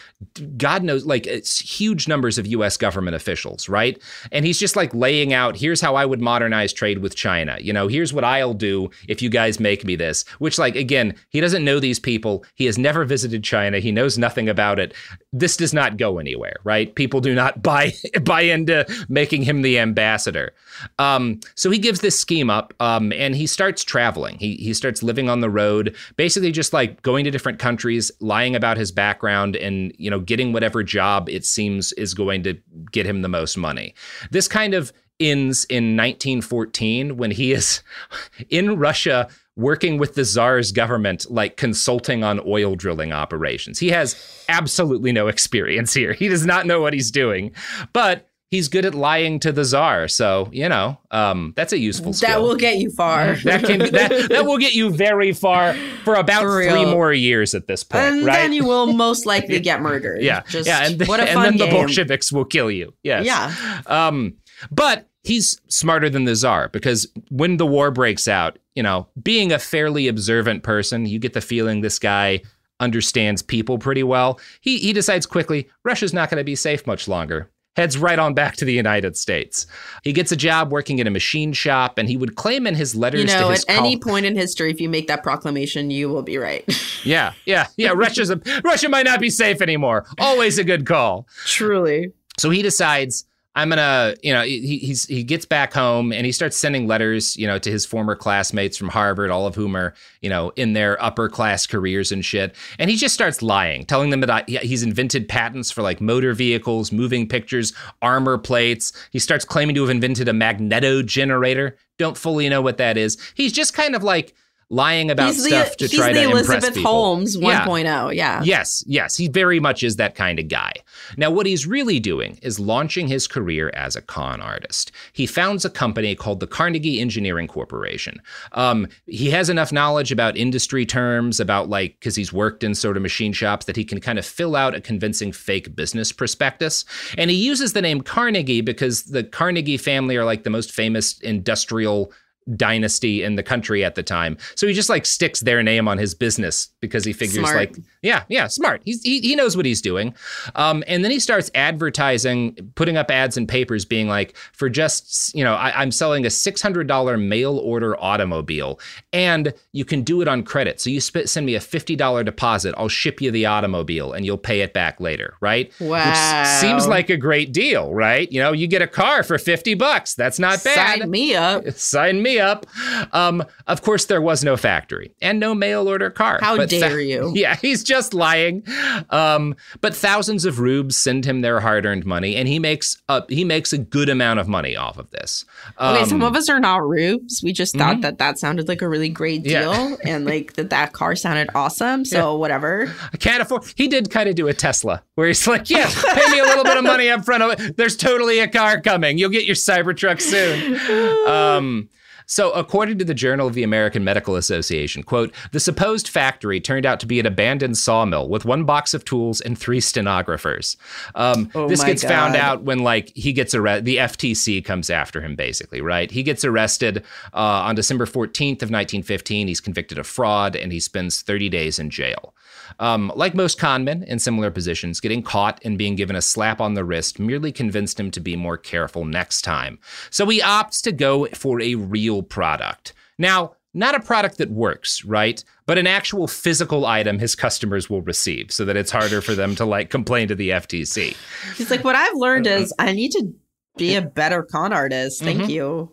God knows, like huge numbers of U.S. government officials, right? And he's just like laying out, here's how I would modernize trade with China. You know, here's what I'll do if you guys make me this. Which, like, again, he doesn't know these people. He has never visited China. He knows nothing about it. This does not go anywhere, right? People do not buy buy into making him the ambassador. Um, so he gives this scheme up, um, and he starts traveling. He he starts living on the road, basically just like going to different countries, lying about his background, and you know getting whatever job it seems is going to get him the most money. This kind of ends in 1914 when he is in Russia working with the czar's government like consulting on oil drilling operations he has absolutely no experience here he does not know what he's doing but he's good at lying to the czar so you know um, that's a useful skill That will get you far. that can that, that will get you very far for about For three more years at this point and right then you will most likely get murdered. yeah, Just, yeah, and, what a fun and then the. Bolsheviks will kill you. Yes. Yeah. Um, but he's smarter than the czar because when the war breaks out, you know, being a fairly observant person, you get the feeling this guy understands people pretty well. He he decides quickly Russia's not going to be safe much longer. Heads right on back to the United States. He gets a job working in a machine shop, and he would claim in his letters You know, to at col- any point in history, if you make that proclamation, you will be right. yeah, yeah, yeah. Russia's a, Russia might not be safe anymore. Always a good call. Truly. So he decides I'm gonna, you know, he he's he gets back home and he starts sending letters, you know, to his former classmates from Harvard, all of whom are, you know, in their upper class careers and shit. And he just starts lying, telling them that I, he's invented patents for like motor vehicles, moving pictures, armor plates. He starts claiming to have invented a magneto generator. Don't fully know what that is. He's just kind of like lying about he's the, stuff to he's try the to Elizabeth impress people. Holmes Yeah. 1.0. Yeah. Yes, yes, he very much is that kind of guy. Now, what he's really doing is launching his career as a con artist. He founds a company called the Carnegie Engineering Corporation. Um, he has enough knowledge about industry terms, about like, because he's worked in sort of machine shops, that he can kind of fill out a convincing fake business prospectus. And he uses the name Carnegie because the Carnegie family are like the most famous industrial dynasty in the country at the time. So he just like sticks their name on his business because he figures Smart. like yeah, yeah, smart. He's, he he knows what he's doing. Um, and then he starts advertising, putting up ads in papers, being like, for just you know, I, I'm selling a six hundred dollar mail order automobile, and you can do it on credit. So you sp- send me a fifty dollar deposit, I'll ship you the automobile, and you'll pay it back later, right? Wow. Which seems like a great deal, right? You know, you get a car for fifty bucks. That's not bad. Sign me up. Sign me up. Um, of course, there was no factory and no mail order car. How dare you. Yeah, he's just lying. Um, but thousands of rubes send him their hard-earned money, and he makes a he makes a good amount of money off of this. Okay, some Um, of us are not rubes. We just thought Mhm. that that sounded like a really great Yeah. deal and like that that car sounded awesome. So whatever. I can't afford. He did kind of do a Tesla where he's like, "Yeah, pay me a little bit of money up front. There's totally a car coming. You'll get your Cybertruck soon." Um, so, according to the Journal of the American Medical Association, quote, the supposed factory turned out to be an abandoned sawmill with one box of tools and three stenographers. Um, Oh this gets found out when, like, he gets arrested. The FTC comes after him, basically, right? He gets arrested uh, on December 14th of 1915. He's convicted of fraud and he spends 30 days in jail. Um, like most conmen in similar positions, getting caught and being given a slap on the wrist merely convinced him to be more careful next time. So he opts to go for a real product. Now, not a product that works, right? But an actual physical item his customers will receive so that it's harder for them to like complain to the FTC. He's like, what I've learned Uh-huh. is I need to be a better con artist. Thank Mhm. you.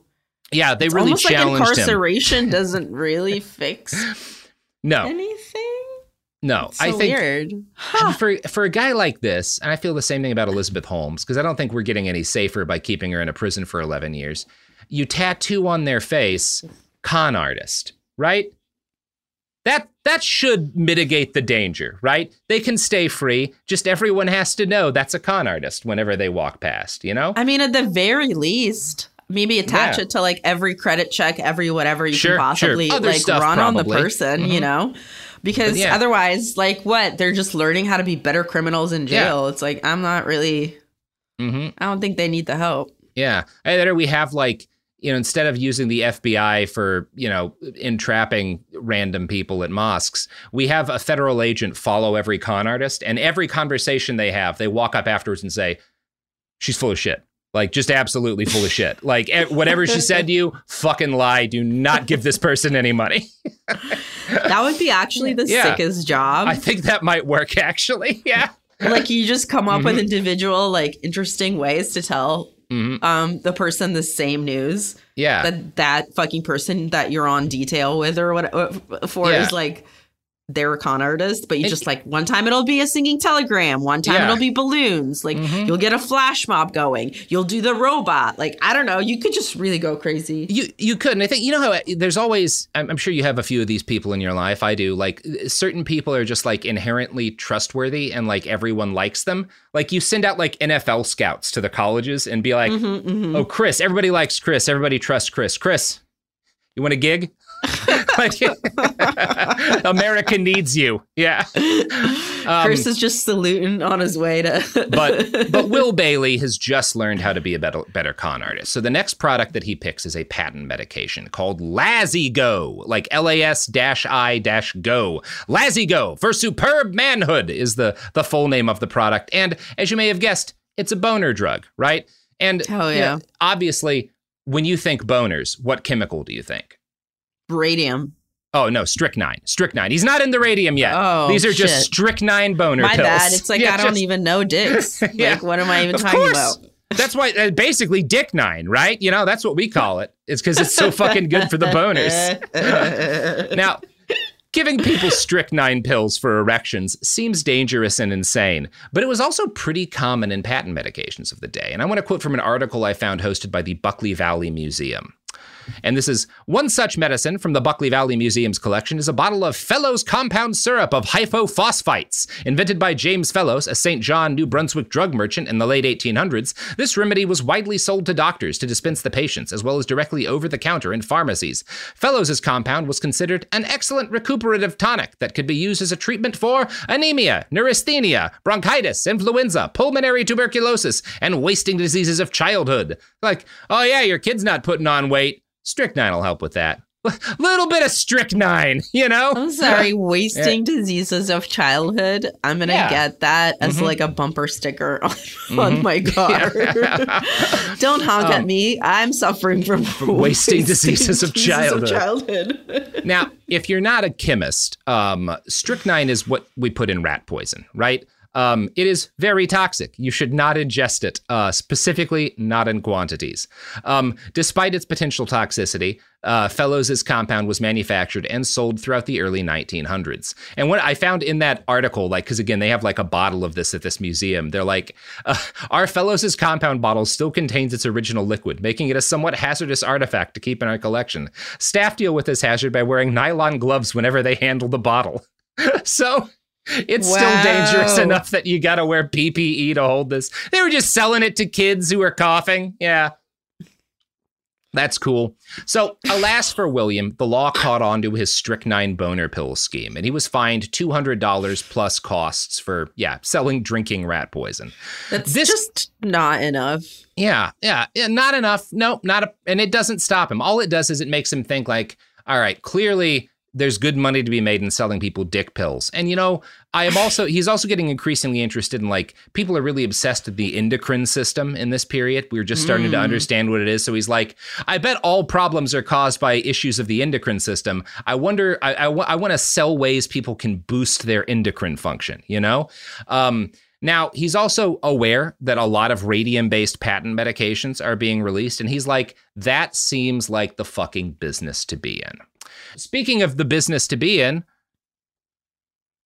Yeah, they It's really almost like challenged him. incarceration doesn't really fix No, anything. No. So I think weird. for for a guy like this, and I feel the same thing about Elizabeth Holmes because I don't think we're getting any safer by keeping her in a prison for 11 years. You tattoo on their face con artist, right? That that should mitigate the danger, right? They can stay free. Just everyone has to know that's a con artist whenever they walk past, you know? I mean, at the very least, maybe attach Yeah. it to like every credit check, every whatever you Sure, can possibly Other like run on the person, you Mhm. know? Because yeah. otherwise, like what? They're just learning how to be better criminals in Yeah. jail. It's like, I'm not really, hmm I don't think they need the help. Yeah. Either we have like, you know, instead of using the FBI for, you know, entrapping random people at mosques, we have a federal agent follow every con artist and every conversation they have, they walk up afterwards and say, she's full of shit. Like just absolutely full of shit. Like whatever she said to you, fucking lie. Do not give this person any money. That would be actually the Yeah. sickest job. I think that might work actually. Yeah. like you just come up with Mhm. individual like interesting ways to tell Mhm. um the person the same news Yeah. that that fucking person that you're on detail with or what uh, for Yeah. is like they're a con artist but you just like one time it'll be a singing telegram one time Yeah. Mm-hmm. it'll be balloons like you'll get a flash mob going you'll do the robot like i don't know you could just really go crazy You you could, and I think you know how there's always. I'm, I'm sure you have a few of these people in your life. I do. Like certain people are just like inherently trustworthy, and like everyone likes them. Like you send out like NFL scouts to the colleges and be like, Mm-hmm, "Oh, Chris, everybody likes Chris. Everybody trusts Chris. Chris, you want a gig? Like, America needs you. Yeah." Um, chris is just saluting on his way to but but Will Bailey has just learned how to be a better, better con artist. So the next product that he picks is a patent medication called Las-I-Go, like L A S I Go. Las-I-Go for superb manhood is the the full name of the product, and as you may have guessed, it's a boner drug, right? And Hell you know, yeah. obviously, when you think boners, what chemical do you think? Radium Oh no, strychnine. Strychnine. He's not in the radium yet. Oh, These are just shit. strychnine boner my pills. bad it's like Yeah, i don't just- even know dicks Yeah. like what am i even Of talking course. about That's why uh, basically Dick Nine, right? You know, that's what we call it. It's because it's so fucking good for the boners. now, giving people strychnine pills for erections seems dangerous and insane, but it was also pretty common in patent medications of the day. And I want to quote from an article I found hosted by the Bulkley Valley Museum. And this is one such medicine from the Bulkley Valley Museum's collection is a bottle of Fellows compound syrup of hypophosphites. Invented by James Fellows, a St. John, New Brunswick drug merchant in the late 1800s, this remedy was widely sold to doctors to dispense the patients, as well as directly over the counter in pharmacies. Fellows' compound was considered an excellent recuperative tonic that could be used as a treatment for anemia, neurasthenia, bronchitis, influenza, pulmonary tuberculosis, and wasting diseases of childhood. Like, oh yeah, your kid's not putting on weight. Strychnine will help with that. Little bit of strychnine, you know? I'm sorry, wasting diseases of childhood. I'm gonna Yeah. get that as Mhm. like a bumper sticker on, Mhm. on my car. Don't honk at Um, me. I'm suffering from, wasting diseases of diseases childhood. childhood. now, if you're not a chemist, um, strychnine is what we put in rat poison, right? Um, it is very toxic. You should not ingest it, uh, specifically not in quantities. Um, despite its potential toxicity, uh, Fellows' compound was manufactured and sold throughout the early 1900s. And what I found in that article, like, because again, they have like a bottle of this at this museum. They're like, uh, our Fellows' compound bottle still contains its original liquid, making it a somewhat hazardous artifact to keep in our collection. Staff deal with this hazard by wearing nylon gloves whenever they handle the bottle. so it's still dangerous enough that you got to wear PPE to hold this. They were just selling it to kids who were coughing. Yeah. That's cool. So, alas for William, the law caught on to his strychnine boner pill scheme, and he was fined $200 plus costs for, yeah, selling drinking rat poison. That's This- just not enough. Yeah, yeah, yeah, not enough. Nope, not a, and it doesn't stop him. All it does is it makes him think like, all right, clearly there's good money to be made in selling people dick pills. And you know, I am also he's also getting increasingly interested in like people are really obsessed with the endocrine system in this period. We are just starting to Mm. understand what it is. So he's like, I bet all problems are caused by issues of the endocrine system. I wonder, I, I, I want to sell ways people can boost their endocrine function, you know? Um, now, he's also aware that a lot of radium based patent medications are being released, and he's like, that seems like the fucking business to be in. Speaking of the business to be in,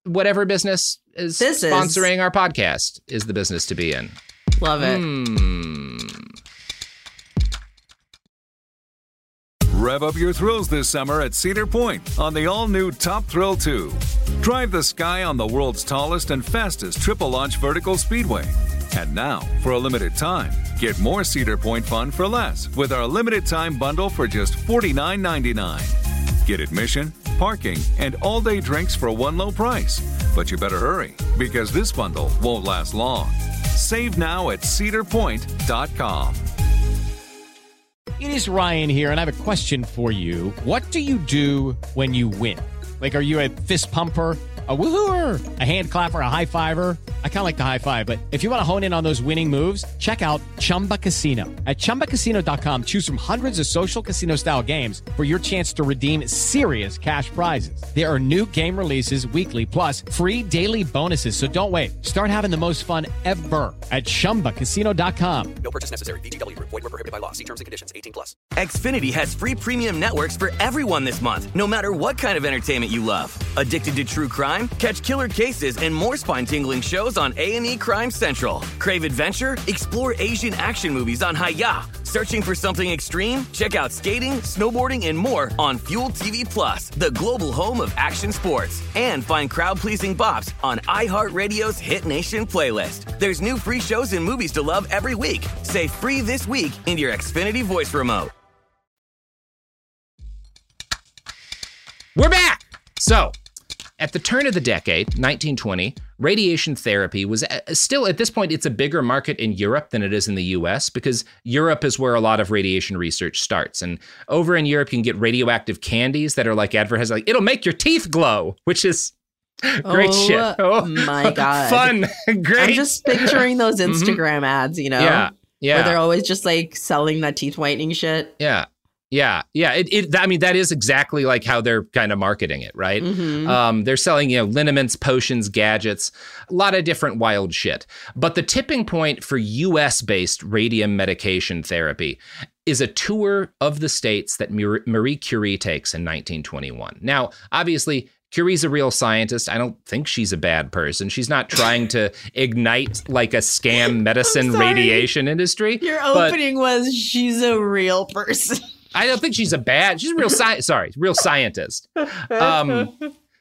whatever business is This is- sponsoring our podcast is the business to be in. Love it. Hmm. Rev up your thrills this summer at Cedar Point on the all new Top Thrill 2. Drive the sky on the world's tallest and fastest triple launch vertical speedway. And now, for a limited time, get more Cedar Point fun for less with our limited time bundle for just $49.99. Get admission, parking, and all day drinks for one low price. But you better hurry because this bundle won't last long. Save now at cedarpoint.com. It is Ryan here, and I have a question for you. What do you do when you win? Like, are you a fist pumper? A woohooer, a hand clapper, a high fiver. I kind of like the high five, but if you want to hone in on those winning moves, check out Chumba Casino. At chumbacasino.com, choose from hundreds of social casino style games for your chance to redeem serious cash prizes. There are new game releases weekly, plus free daily bonuses. So don't wait. Start having the most fun ever at chumbacasino.com. No purchase necessary. Group. Void were prohibited by law. See terms and conditions. 18 plus. Xfinity has free premium networks for everyone this month, no matter what kind of entertainment you love. Addicted to true crime? Catch killer cases and more spine-tingling shows on A&E Crime Central. Crave adventure? Explore Asian action movies on Hi-YAH. Searching for something extreme? Check out skating, snowboarding, and more on Fuel TV Plus, the global home of action sports. And find crowd-pleasing bops on iHeartRadio's Hit Nation playlist. There's new free shows and movies to love every week. Say free this week in your Xfinity voice remote. We're back. So, at the turn of the decade, 1920, radiation therapy was uh, still at this point it's a bigger market in Europe than it is in the US because Europe is where a lot of radiation research starts. And over in Europe you can get radioactive candies that are like advertised like it'll make your teeth glow, which is great oh, shit. Oh my god. Fun. Great. I'm just picturing those Mhm. Instagram ads, you know? Yeah. Yeah. Where they're always just like selling that teeth whitening shit. Yeah. Yeah, yeah. It, it, I mean, that is exactly like how they're kind of marketing it, right? Mhm. Um, they're selling, you know, liniments, potions, gadgets, a lot of different wild shit. But the tipping point for U.S. based radium medication therapy is a tour of the states that Marie Curie takes in 1921. Now, obviously. Curie's a real scientist. I don't think she's a bad person. She's not trying to ignite like a scam medicine radiation industry. Your opening was she's a real person. I don't think she's a bad. She's a real sci- sorry, real scientist. Um,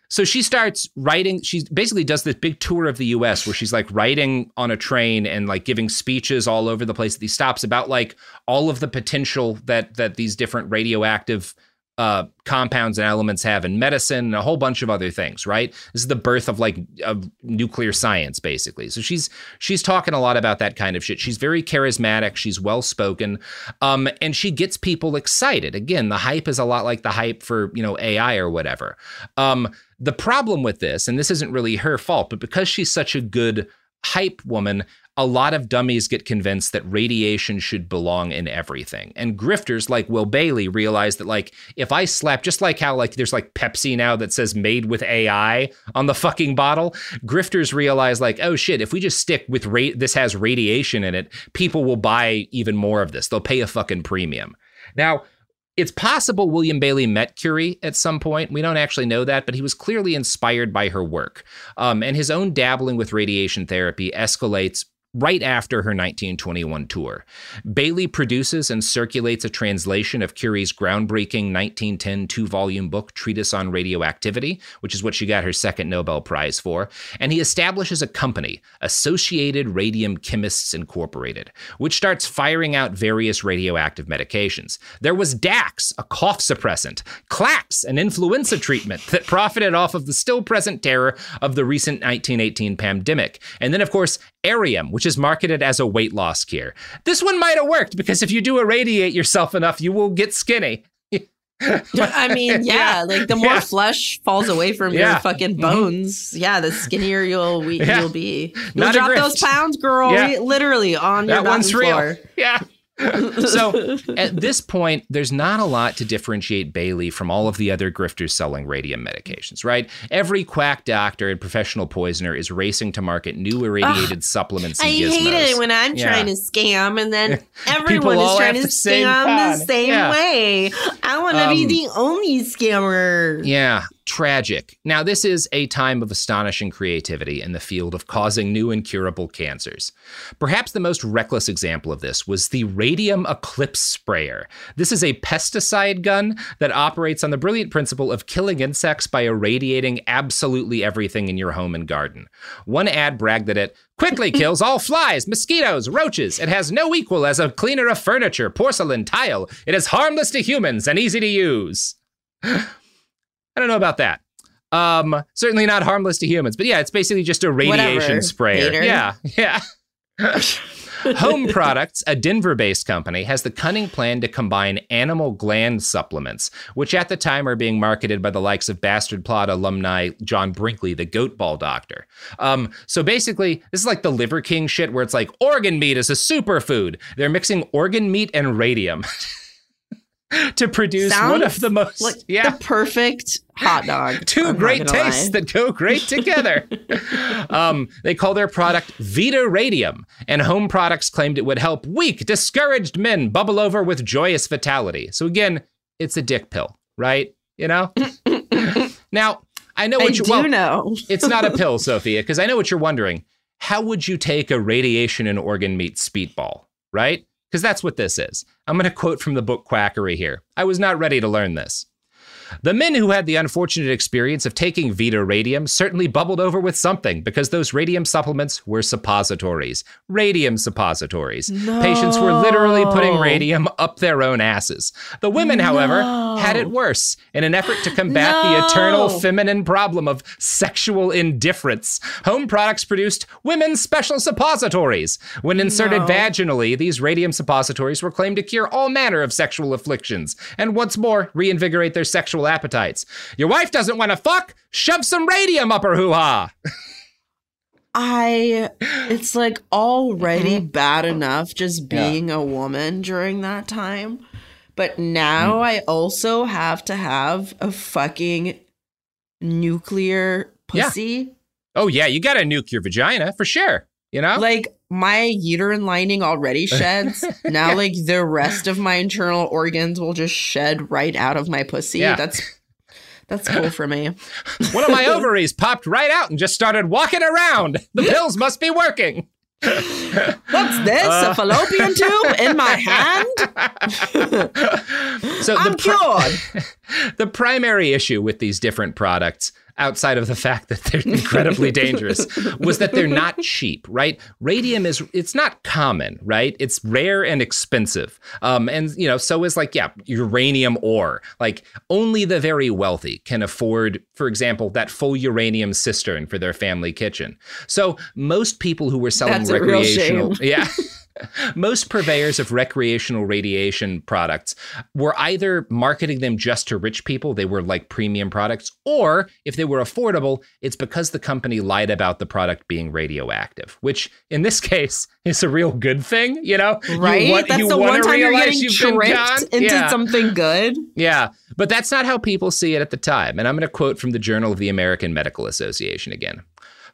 so she starts writing. She basically does this big tour of the U.S. where she's like writing on a train and like giving speeches all over the place at these stops about like all of the potential that that these different radioactive uh, compounds and elements have in medicine and a whole bunch of other things. Right. This is the birth of like of nuclear science, basically. So she's she's talking a lot about that kind of shit. She's very charismatic. She's well spoken, um, and she gets people excited. Again, the hype is a lot like the hype for you know AI or whatever. Um, the problem with this, and this isn't really her fault, but because she's such a good hype woman, a lot of dummies get convinced that radiation should belong in everything. And grifters like Will Bailey realize that like if I slap just like how like there's like Pepsi now that says made with AI on the fucking bottle, grifters realize like oh shit, if we just stick with ra- this has radiation in it, people will buy even more of this. They'll pay a fucking premium. Now, it's possible William Bailey met Curie at some point. We don't actually know that, but he was clearly inspired by her work. Um, and his own dabbling with radiation therapy escalates right after her 1921 tour. Bailey produces and circulates a translation of Curie's groundbreaking 1910 two volume book, Treatise on Radioactivity, which is what she got her second Nobel Prize for. And he establishes a company, Associated Radium Chemists Incorporated, which starts firing out various radioactive medications. There was Dax, a cough suppressant, Clax, an influenza treatment that profited off of the still present terror of the recent 1918 pandemic. And then, of course, Arium, which is marketed as a weight loss cure. This one might have worked because if you do irradiate yourself enough, you will get skinny. I mean, yeah, like the more Yeah. flesh falls away from Yeah. your fucking Mhm. bones, yeah, the skinnier you'll we, Yeah. you'll be. You'll Not drop those pounds, girl, Yeah. literally on your that one's bathroom real. floor. Yeah. so at this point, there's not a lot to differentiate Bailey from all of the other grifters selling radium medications, right? Every quack doctor and professional poisoner is racing to market new irradiated supplements and I gizmos. hate it when I'm Yeah. trying to scam and then everyone is trying to the scam con. the same Yeah. way. I want to be Um, the only scammer. Yeah, tragic. Now, this is a time of astonishing creativity in the field of causing new incurable cancers. Perhaps the most reckless example of this was the radium eclipse sprayer. This is a pesticide gun that operates on the brilliant principle of killing insects by irradiating absolutely everything in your home and garden. One ad bragged that it quickly kills all flies, mosquitoes, roaches. It has no equal as a cleaner of furniture, porcelain, tile. It is harmless to humans and easy to use. I don't know about that. Um, certainly not harmless to humans, but yeah, it's basically just a radiation Whatever, sprayer. hater. Yeah, yeah. Home Products, a Denver based company, has the cunning plan to combine animal gland supplements, which at the time are being marketed by the likes of Bastard Plot alumni John Brinkley, the goat ball doctor. Um, so basically, this is like the Liver King shit where it's like organ meat is a superfood. They're mixing organ meat and radium. to produce one of the most like yeah the perfect hot dog. 2 I'm great tastes lie. that go great together. um, they call their product Vita Radium, and Home Products claimed it would help weak, discouraged men bubble over with joyous vitality. So again, it's a dick pill, right? You know. now I know I what you do well, know. it's not a pill, Sofiya, because I know what you're wondering. How would you take a radiation and organ meat speedball, right? Because that's what this is. I'm going to quote from the book Quackery here. I was not ready to learn this. The men who had the unfortunate experience of taking Vita Radium certainly bubbled over with something because those radium supplements were suppositories. Radium suppositories. Patients were literally putting radium up their own asses. The women, however, had it worse. In an effort to combat the eternal feminine problem of sexual indifference, Home Products produced women's special suppositories. When inserted No. vaginally, these radium suppositories were claimed to cure all manner of sexual afflictions and once more reinvigorate their sexual appetites. Your wife doesn't want to fuck? Shove some radium up her hoo ha. I it's like already Mm-hmm. bad enough just Yeah. being a woman during that time. But now Mm. I also have to have a fucking nuclear Yeah. pussy. Oh, yeah, you got to nuke your vagina for sure. You know? Like my uterine lining already sheds. now like the rest of my internal organs will just shed right out of my pussy. Yeah. That's that's cool for me. One of my ovaries popped right out and just started walking around. The pills must be working. What's this? Uh, a fallopian tube in my hand? So I'm the cured. the primary issue with these different products outside of the fact that they're incredibly dangerous was that they're not cheap right? Radium is it's not common right? It's rare and expensive. Um and you know so is like yeah uranium ore. Like only the very wealthy can afford for example that full uranium cistern for their family kitchen. So most people who were selling That's recreational yeah most purveyors of recreational radiation products were either marketing them just to rich people, they were like premium products, or if they were affordable, it's because the company lied about the product being radioactive, which in this case is a real good thing, you know? You Right? want- That's you the one time you're getting tricked into Yeah. something good. Yeah, but that's not how people see it at the time. And I'm going to quote from the Journal of the American Medical Association again.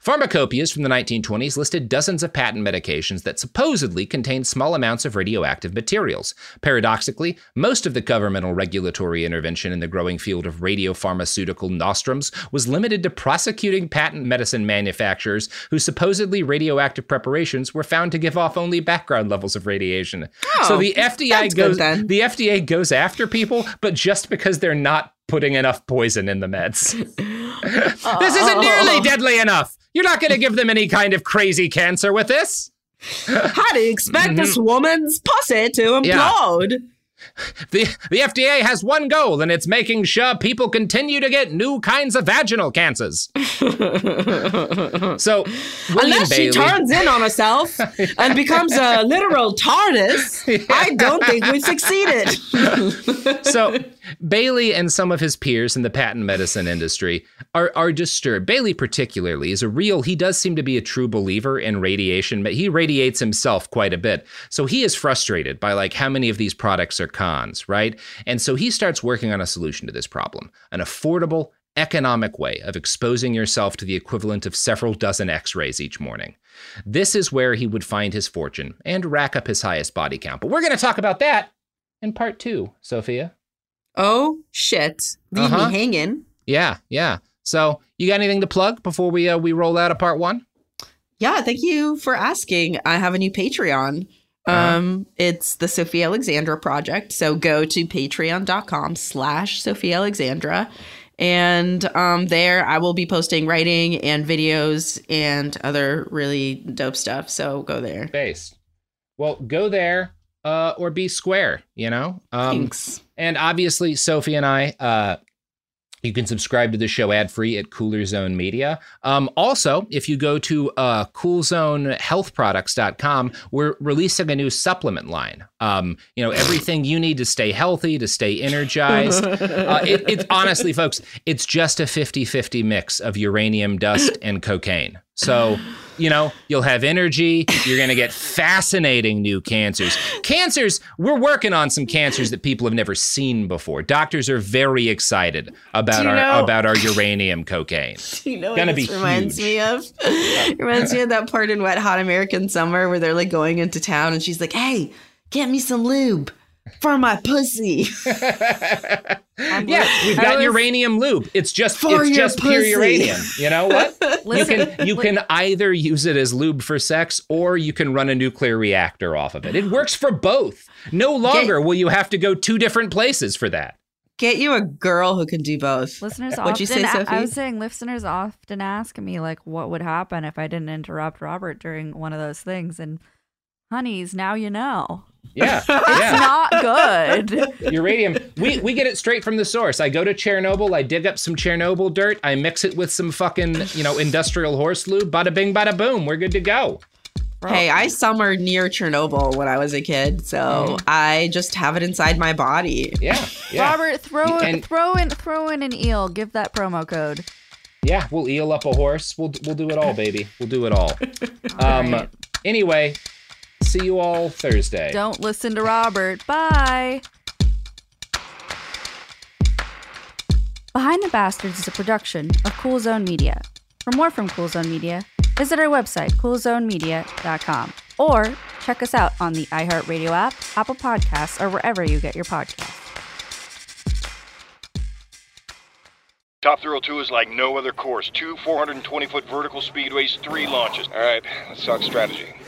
Pharmacopoeias from the 1920s listed dozens of patent medications that supposedly contained small amounts of radioactive materials. Paradoxically, most of the governmental regulatory intervention in the growing field of radiopharmaceutical nostrums was limited to prosecuting patent medicine manufacturers whose supposedly radioactive preparations were found to give off only background levels of radiation. so Oh, the FDA goes then. the FDA goes after people, but just because they're not putting enough poison in the meds. this isn't oh. nearly deadly enough. You're not going to give them any kind of crazy cancer with this. How do you expect this mm-hmm. woman's pussy to Yeah. The, the FDA has one goal, and it's making sure people continue to get new kinds of vaginal cancers. so, William Unless Bailey, she turns in on herself and becomes a literal TARDIS, I don't think we've succeeded. so Bailey and some of his peers in the patent medicine industry are are disturbed. Bailey particularly is a real he does seem to be a true believer in radiation, but he radiates himself quite a bit. So he is frustrated by like how many of these products are cons, right? And so he starts working on a solution to this problem, an affordable economic way of exposing yourself to the equivalent of several dozen x-rays each morning. This is where he would find his fortune and rack up his highest body count. But we're going to talk about that in part 2, Sofiya. Oh, shit. Leave Uh-huh. me hanging. Yeah, yeah. So, you got anything to plug before we uh, we roll out of part one? Yeah, thank you for asking. I have a new Patreon. Uh-huh. Um, it's the Sophie Alexandra Project. So go to patreon.com slash Sofiya Alexandra. And um, there I will be posting writing and videos and other really dope stuff. So go there. Based. Well, go there uh, or be square. You know. Um, Thanks. And obviously, Sophie and I. Uh, You can subscribe to the show ad free at Cooler Zone Media. Um, also, if you go to uh, CoolZoneHealthProducts.com, we're releasing a new supplement line. Um, you know, everything you need to stay healthy, to stay energized. uh, it, it's honestly, folks, it's just a 50 50 mix of uranium dust and cocaine. So, you know, you'll have energy. You're going to get fascinating new cancers. Cancers, we're working on some cancers that people have never seen before. Doctors are very excited about our know- about our uranium cocaine. You know Gonna what be this reminds huge. me of? reminds me of that part in Wet Hot American Summer where they're like going into town and she's like, "Hey, get me some lube for my pussy." Yeah, we've got uranium lube. It's just For it's your just pure pussy. uranium. You know what? you can you can either use it as lube for sex or you can run a nuclear reactor off of it. It works for both. No longer will you have to go two different places for that. Get you a girl who can do both. Listeners What'd you say, Sophie? I was saying listeners often ask me like what would happen if I didn't interrupt Robert during one of those things and honeys, now you know. Yeah, It's yeah. not good. Uranium. We we get it straight from the source. I go to Chernobyl. I dig up some Chernobyl dirt. I mix it with some fucking you know industrial horse lube. Bada bing, bada boom. We're good to go. Hey, I summered near Chernobyl when I was a kid, so I just have it inside my body. Yeah, yeah. Robert, throw And- throw in throw in an eel. Give that promo code. Yeah, we'll eel up a horse. We'll we'll do it all, baby. We'll do it all. Um. right. Anyway, see you all Thursday. Don't listen to Robert. Bye. Behind the Bastards is a production of Cool Zone Media. For more from Cool Zone Media, visit our website, coolzonemedia.com, or check us out on the iHeartRadio app, Apple Podcasts, or wherever you get your podcasts. Top Thrill 2 is like no other course. Two 420 foot vertical speedways, three launches. All right, let's talk strategy.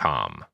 com.